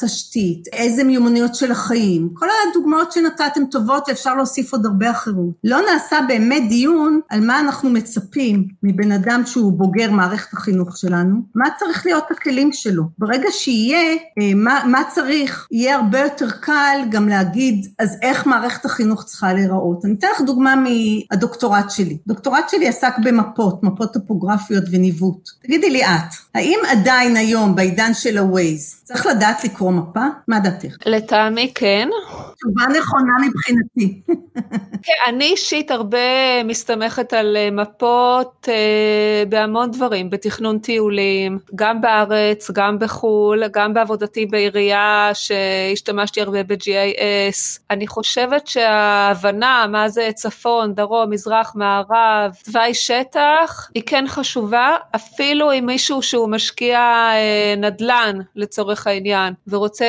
תשתית, איזה מיומנויות של החיים, כל הדוגמאות שנתתם טובות ואפשר להוסיף עוד הרבה אחרות. לא נעשה באמת דיון על מה אנחנו מצפים מבן אדם שהוא בוגר מערכת החינוך שלנו, מה צריך להיות הכלים שלו. ברגע שיהיה אה, מה, מה צריך, יהיה הרבה יותר קל גם להגיד, אז איך מערכת החינוך צריכה להיראות. אני אתן לך דוגמה מהדוקטורט שלי. הדוקטורט שלי עסק במפות, מפות טופוגרפיות וניווט. תגידי לי את, האם עדיין היום בעידן של ה-Waze צריך לדעת לקרוא מפה? מה דעתך? לטעמי כן. תשובה נכונה מבחינתי. כן, אני אישית הרבה מסתמכת על אה, מפות אה, בהמון דברים, בתכנון טיולים, גם בארץ, גם בחו"ל, גם בעבודתי בעירייה שהשתמשתי הרבה ב-GIS. אני חושבת שההבנה מה זה צפון, דרום, מזרח, מערב, תוואי שטח, היא כן חשובה, אפילו עם מישהו שהוא משקיע אה, נדל"ן לצורך העניין, ורוצה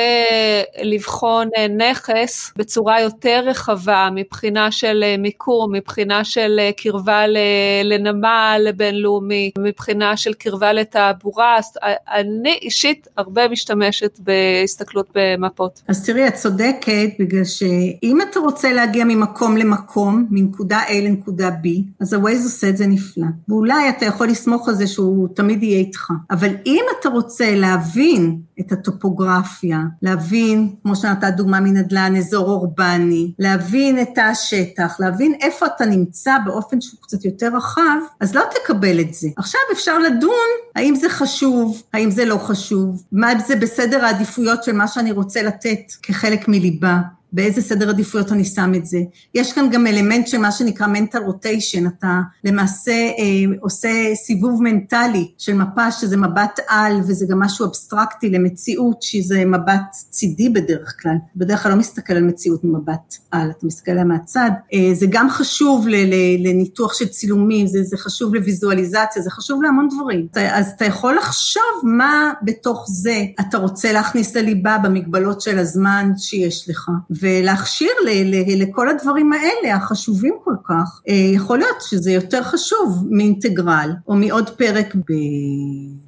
לבחון אה, נכס בצורה יותר רחבה מבחינה של אה, מיקום, מבחינה של קרבה לנמל בינלאומי, מבחינה של קרבה לתעבורה, אני אישית הרבה משתמשת בהסתכלות במפות. אז תראי, את צודקת, בגלל שאם אתה רוצה להגיע ממקום למקום, מקום מנקודה A לנקודה B, אז ה-Waze עושה את זה נפלא. ואולי אתה יכול לסמוך על זה שהוא תמיד יהיה איתך. אבל אם אתה רוצה להבין את הטופוגרפיה, להבין, כמו שנתת דוגמה מנדל"ן, אזור אורבני, להבין את השטח, להבין איפה אתה נמצא באופן שהוא קצת יותר רחב, אז לא תקבל את זה. עכשיו אפשר לדון האם זה חשוב, האם זה לא חשוב, מה זה בסדר העדיפויות של מה שאני רוצה לתת כחלק מליבה. באיזה סדר עדיפויות אני שם את זה. יש כאן גם אלמנט של מה שנקרא mental rotation, אתה למעשה אה, עושה סיבוב מנטלי של מפה שזה מבט על וזה גם משהו אבסטרקטי למציאות שזה מבט צידי בדרך כלל, בדרך כלל לא מסתכל על מציאות ממבט על, אתה מסתכל עליה מהצד. אה, זה גם חשוב לניתוח של צילומים, זה, זה חשוב לוויזואליזציה, זה חשוב להמון דברים. אז אתה יכול לחשוב מה בתוך זה אתה רוצה להכניס לליבה במגבלות של הזמן שיש לך. ולהכשיר ל- ל- לכל הדברים האלה, החשובים כל כך. אה, יכול להיות שזה יותר חשוב מאינטגרל, או מעוד פרק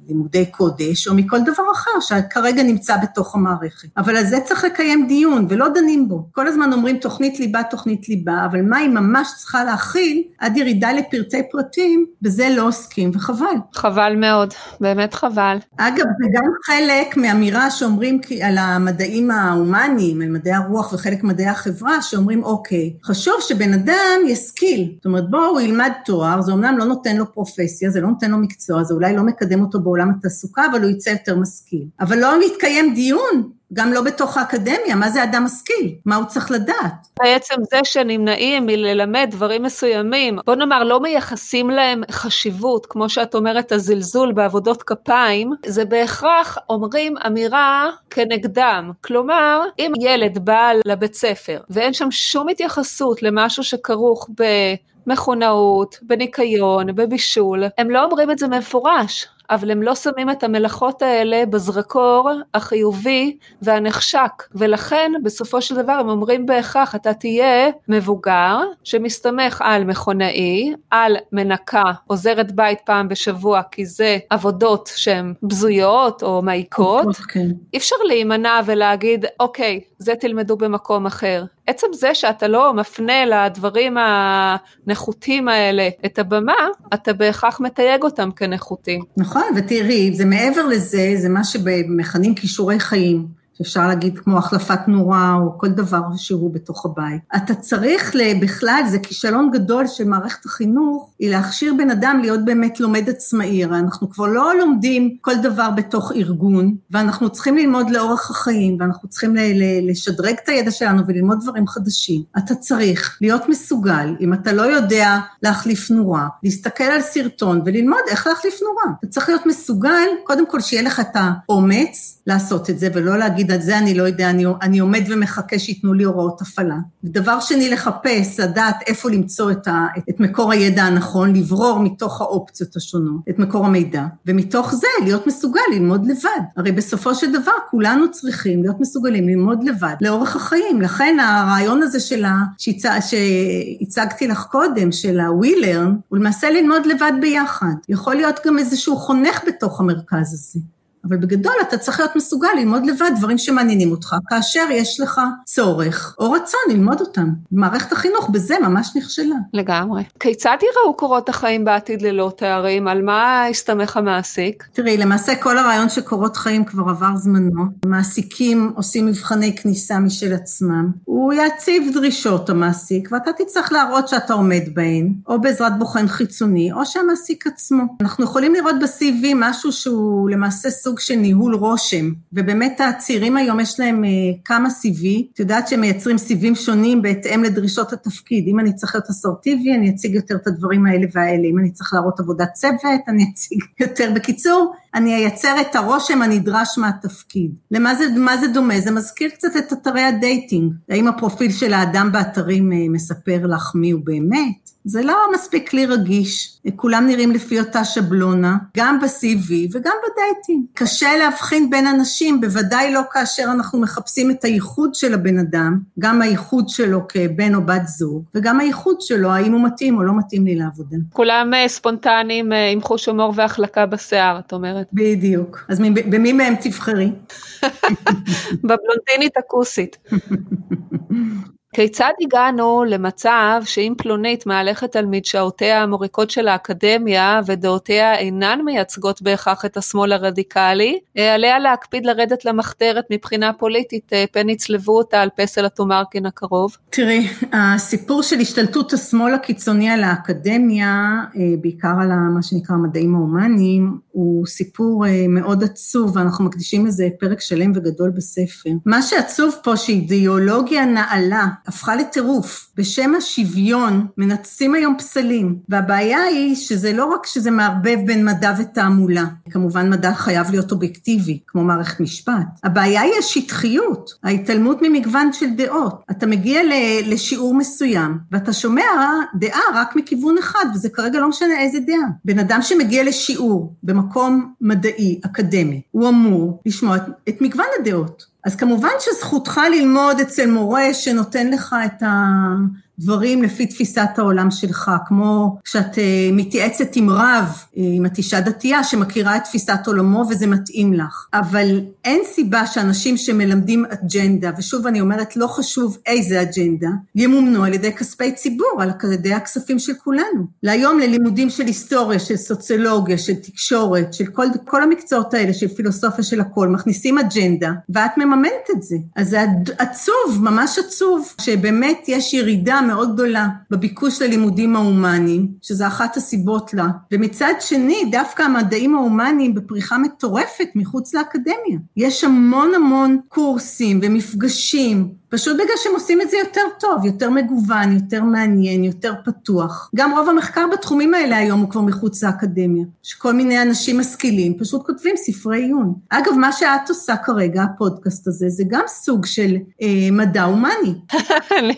בלימודי קודש, או מכל דבר אחר שכרגע נמצא בתוך המערכת. אבל על זה צריך לקיים דיון, ולא דנים בו. כל הזמן אומרים תוכנית ליבה, תוכנית ליבה, אבל מה היא ממש צריכה להכיל עד ירידה לפרטי פרטים, בזה לא עוסקים, וחבל. חבל מאוד, באמת חבל. אגב, זה גם חלק מאמירה שאומרים על המדעים ההומניים, על מדעי הרוח וחלק מדעי החברה שאומרים, אוקיי, חשוב שבן אדם ישכיל. זאת אומרת, בואו הוא ילמד תואר, זה אומנם לא נותן לו פרופסיה, זה לא נותן לו מקצוע, זה אולי לא מקדם אותו בעולם התעסוקה, אבל הוא יצא יותר משכיל. אבל לא מתקיים דיון גם לא בתוך האקדמיה, מה זה אדם משכיל? מה הוא צריך לדעת? בעצם זה שנמנעים מללמד דברים מסוימים, בוא נאמר לא מייחסים להם חשיבות, כמו שאת אומרת הזלזול בעבודות כפיים, זה בהכרח אומרים אמירה כנגדם. כלומר, אם ילד בא לבית ספר ואין שם שום התייחסות למשהו שכרוך ב... מכונאות, בניקיון, בבישול, הם לא אומרים את זה מפורש. אבל הם לא שמים את המלאכות האלה בזרקור החיובי והנחשק, ולכן בסופו של דבר הם אומרים בהכרח אתה תהיה מבוגר שמסתמך על מכונאי, על מנקה, עוזרת בית פעם בשבוע כי זה עבודות שהן בזויות או מעיקות. כן. אי אפשר להימנע ולהגיד אוקיי זה תלמדו במקום אחר, עצם זה שאתה לא מפנה לדברים הנחותים האלה את הבמה, אתה בהכרח מתייג אותם כנחותים. נכון, ותראי, זה מעבר לזה, זה מה שמכנים כישורי חיים. שאפשר להגיד כמו החלפת נורה או כל דבר שהוא בתוך הבית. אתה צריך בכלל, זה כישלון גדול של מערכת החינוך, היא להכשיר בן אדם להיות באמת לומד עצמאי. אנחנו כבר לא לומדים כל דבר בתוך ארגון, ואנחנו צריכים ללמוד לאורך החיים, ואנחנו צריכים לשדרג את הידע שלנו וללמוד דברים חדשים. אתה צריך להיות מסוגל, אם אתה לא יודע להחליף נורה, להסתכל על סרטון וללמוד איך להחליף נורה. אתה צריך להיות מסוגל, קודם כל שיהיה לך את האומץ לעשות את זה, ולא להגיד, על זה אני לא יודע, אני, אני עומד ומחכה שייתנו לי הוראות הפעלה. ודבר שני, לחפש, לדעת איפה למצוא את, ה, את מקור הידע הנכון, לברור מתוך האופציות השונות את מקור המידע, ומתוך זה להיות מסוגל ללמוד לבד. הרי בסופו של דבר כולנו צריכים להיות מסוגלים ללמוד לבד לאורך החיים. לכן הרעיון הזה של ה... שהצ... שהצגתי לך קודם, של ה-We Learn, הוא למעשה ללמוד לבד ביחד. יכול להיות גם איזשהו חונך בתוך המרכז הזה. אבל בגדול אתה צריך להיות מסוגל ללמוד לבד דברים שמעניינים אותך, כאשר יש לך צורך או רצון ללמוד אותם. מערכת החינוך בזה ממש נכשלה. לגמרי. כיצד יראו קורות החיים בעתיד ללא תארים? על מה הסתמך המעסיק? תראי, למעשה כל הרעיון של קורות חיים כבר עבר זמנו. מעסיקים עושים מבחני כניסה משל עצמם. הוא יציב דרישות, המעסיק, ואתה תצטרך להראות שאתה עומד בהן, או בעזרת בוחן חיצוני, או שהמעסיק עצמו. אנחנו יכולים לראות ב-CV משהו שהוא למעשה סוג סוג של ניהול רושם, ובאמת הצעירים היום יש להם uh, כמה CV, את יודעת שהם מייצרים CV-ים שונים בהתאם לדרישות התפקיד, אם אני צריך להיות אסרטיבי, אני אציג יותר את הדברים האלה והאלה, אם אני צריך להראות עבודת צוות, אני אציג יותר. בקיצור, אני אייצר את הרושם הנדרש מהתפקיד. למה זה, זה דומה? זה מזכיר קצת את אתרי ה dating. האם הפרופיל של האדם באתרים אה, מספר לך מי הוא באמת? זה לא מספיק כלי רגיש, כולם נראים לפי אותה שבלונה, גם ב-CV וגם ב dating. קשה להבחין בין אנשים, בוודאי לא כאשר אנחנו מחפשים את הייחוד של הבן אדם, גם הייחוד שלו כבן או בת זוג, וגם הייחוד שלו, האם הוא מתאים או לא מתאים לי לעבודה. כולם אה, ספונטניים אה, עם חוש הומור והחלקה בשיער, את אומרת. בדיוק. אז במי מהם תבחרי? בבלונדינית הכוסית. כיצד הגענו למצב שאם פלונית מהלכת על מדשאותיה המוריקות של האקדמיה ודעותיה אינן מייצגות בהכרח את השמאל הרדיקלי, עליה להקפיד לרדת למחתרת מבחינה פוליטית, אה, פן יצלבו אותה על פסל התומרקין הקרוב? תראי, הסיפור של השתלטות השמאל הקיצוני על האקדמיה, אה, בעיקר על מה שנקרא המדעים ההומניים, הוא סיפור מאוד עצוב ואנחנו מקדישים לזה פרק שלם וגדול בספר. מה שעצוב פה שאידיאולוגיה נעלה הפכה לטירוף. בשם השוויון מנצצים היום פסלים, והבעיה היא שזה לא רק שזה מערבב בין מדע ותעמולה, כמובן מדע חייב להיות אובייקטיבי, כמו מערכת משפט. הבעיה היא השטחיות, ההתעלמות ממגוון של דעות. אתה מגיע לשיעור מסוים, ואתה שומע דעה רק מכיוון אחד, וזה כרגע לא משנה איזה דעה. בן אדם שמגיע לשיעור מדעי, אקדמי, הוא אמור לשמוע את, מגוון הדעות. אז כמובן שזכותך ללמוד אצל מורה שנותן לך את ה... דברים לפי תפיסת העולם שלך, כמו כשאת אה, מתייעצת עם רב, אה, עם את אישה דתייה שמכירה את תפיסת עולמו וזה מתאים לך. אבל אין סיבה שאנשים שמלמדים אג'נדה, ושוב אני אומרת, לא חשוב איזה אג'נדה, ימומנו על ידי כספי ציבור, על ידי הכספים של כולנו. להיום ללימודים של היסטוריה, של סוציולוגיה, של תקשורת, של כל, כל המקצועות האלה, של פילוסופיה של הכל, מכניסים אג'נדה, ואת מממנת את זה. אז זה עצוב, ממש עצוב, שבאמת יש ירידה מאוד גדולה בביקוש ללימודים ההומניים, שזה אחת הסיבות לה, ומצד שני, דווקא המדעים ההומניים בפריחה מטורפת מחוץ לאקדמיה. יש המון המון קורסים ומפגשים פשוט בגלל שהם עושים את זה יותר טוב, יותר מגוון, יותר מעניין, יותר פתוח. גם רוב המחקר בתחומים האלה היום הוא כבר מחוץ לאקדמיה, שכל מיני אנשים משכילים פשוט כותבים ספרי עיון. אגב, מה שאת עושה כרגע, הפודקאסט הזה, זה גם סוג של אה, מדע הומני. אני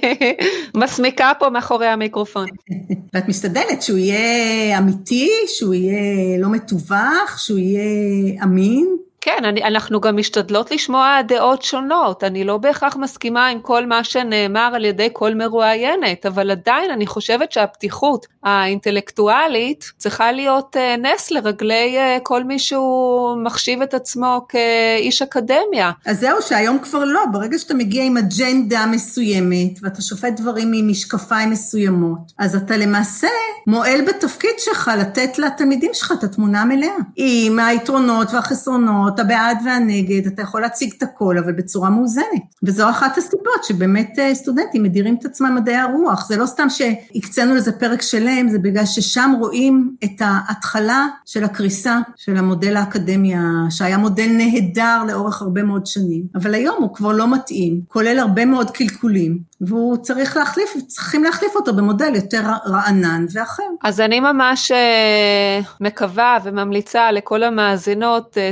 מסמיקה פה מאחורי המיקרופון. ואת משתדלת שהוא יהיה אמיתי, שהוא יהיה לא מתווך, שהוא יהיה אמין. כן, אני, אנחנו גם משתדלות לשמוע דעות שונות, אני לא בהכרח מסכימה עם כל מה שנאמר על ידי כל מרואיינת, אבל עדיין אני חושבת שהפתיחות האינטלקטואלית צריכה להיות uh, נס לרגלי uh, כל מי שהוא מחשיב את עצמו כאיש אקדמיה. אז זהו, שהיום כבר לא, ברגע שאתה מגיע עם אג'נדה מסוימת, ואתה שופט דברים ממשקפיים מסוימות, אז אתה למעשה מועל בתפקיד שלך לתת לתלמידים שלך את התמונה המלאה, עם היתרונות והחסרונות. את הבעד והנגד, אתה יכול להציג את הכל, אבל בצורה מאוזנת. וזו אחת הסיבות שבאמת אה, סטודנטים מדירים את עצמם מדעי הרוח. זה לא סתם שהקצינו לזה פרק שלם, זה בגלל ששם רואים את ההתחלה של הקריסה של המודל האקדמי, שהיה מודל נהדר לאורך הרבה מאוד שנים, אבל היום הוא כבר לא מתאים, כולל הרבה מאוד קלקולים, והוא צריך להחליף, צריכים להחליף אותו במודל יותר רענן ואחר. אז אני ממש אה, מקווה וממליצה לכל המאזינות, אה,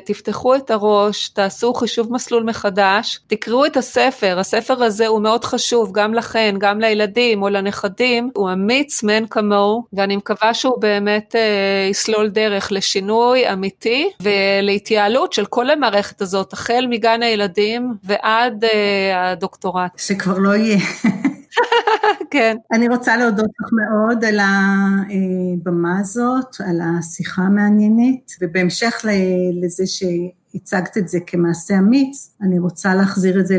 תפתחו את הראש, תעשו חישוב מסלול מחדש, תקראו את הספר, הספר הזה הוא מאוד חשוב גם לכן, גם לילדים או לנכדים, הוא אמיץ מאין כמוהו, ואני מקווה שהוא באמת אה, יסלול דרך לשינוי אמיתי ולהתייעלות של כל המערכת הזאת, החל מגן הילדים ועד הדוקטורט. שכבר לא יהיה. כן. אני רוצה להודות לך מאוד על הבמה הזאת, על השיחה המעניינת, ובהמשך לזה שהצגת את זה כמעשה אמיץ, אני רוצה להחזיר את זה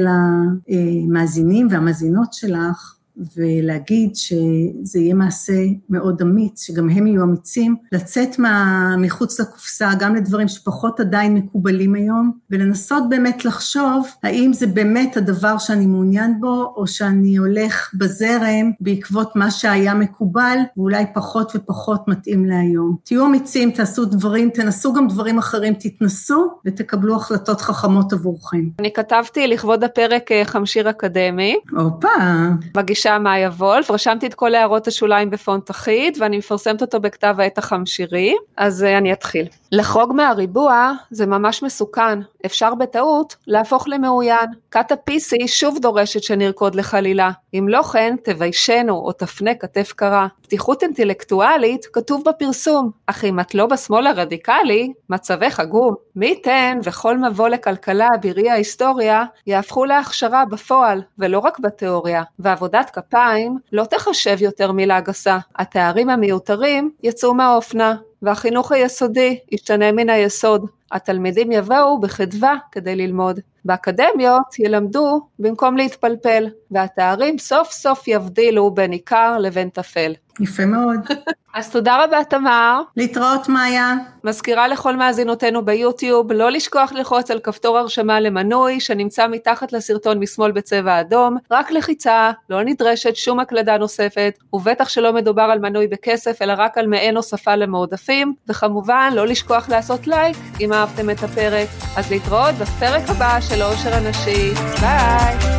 למאזינים והמאזינות שלך. ולהגיד שזה יהיה מעשה מאוד אמיץ, שגם הם יהיו אמיצים, לצאת מה, מחוץ לקופסה, גם לדברים שפחות עדיין מקובלים היום, ולנסות באמת לחשוב האם זה באמת הדבר שאני מעוניין בו, או שאני הולך בזרם בעקבות מה שהיה מקובל, ואולי פחות ופחות מתאים להיום. תהיו אמיצים, תעשו דברים, תנסו גם דברים אחרים, תתנסו ותקבלו החלטות חכמות עבורכם. אני כתבתי לכבוד הפרק אה, חמשיר אקדמי. הופה. בגישה בבקשה מאיה וולף, רשמתי את כל הערות השוליים בפונט אחיד ואני מפרסמת אותו בכתב העת החמשירי, אז uh, אני אתחיל. לחרוג מהריבוע זה ממש מסוכן, אפשר בטעות להפוך למעוין. כת ה-PC שוב דורשת שנרקוד לחלילה, אם לא כן תביישנו או תפנה כתף קרה. פתיחות אינטלקטואלית כתוב בפרסום, אך אם את לא בשמאל הרדיקלי, מצבך עגום. מי ייתן וכל מבוא לכלכלה בראי ההיסטוריה יהפכו להכשרה בפועל ולא רק בתיאוריה, ועבודת כפיים לא תחשב יותר מילה גסה. התארים המיותרים יצאו מהאופנה, והחינוך היסודי ישתנה מן היסוד. התלמידים יבואו בחדווה כדי ללמוד. באקדמיות ילמדו במקום להתפלפל, והתארים סוף סוף יבדילו בין עיקר לבין טפל. יפה מאוד. אז תודה רבה תמר. להתראות מאיה. מזכירה לכל מאזינותינו ביוטיוב לא לשכוח ללחוץ על כפתור הרשמה למנוי שנמצא מתחת לסרטון משמאל בצבע אדום, רק לחיצה, לא נדרשת שום הקלדה נוספת, ובטח שלא מדובר על מנוי בכסף אלא רק על מעין הוספה למועדפים, וכמובן לא לשכוח לעשות לייק אם אהבתם את הפרק. אז להתראות בפרק הבא של אושר הנשי, ביי!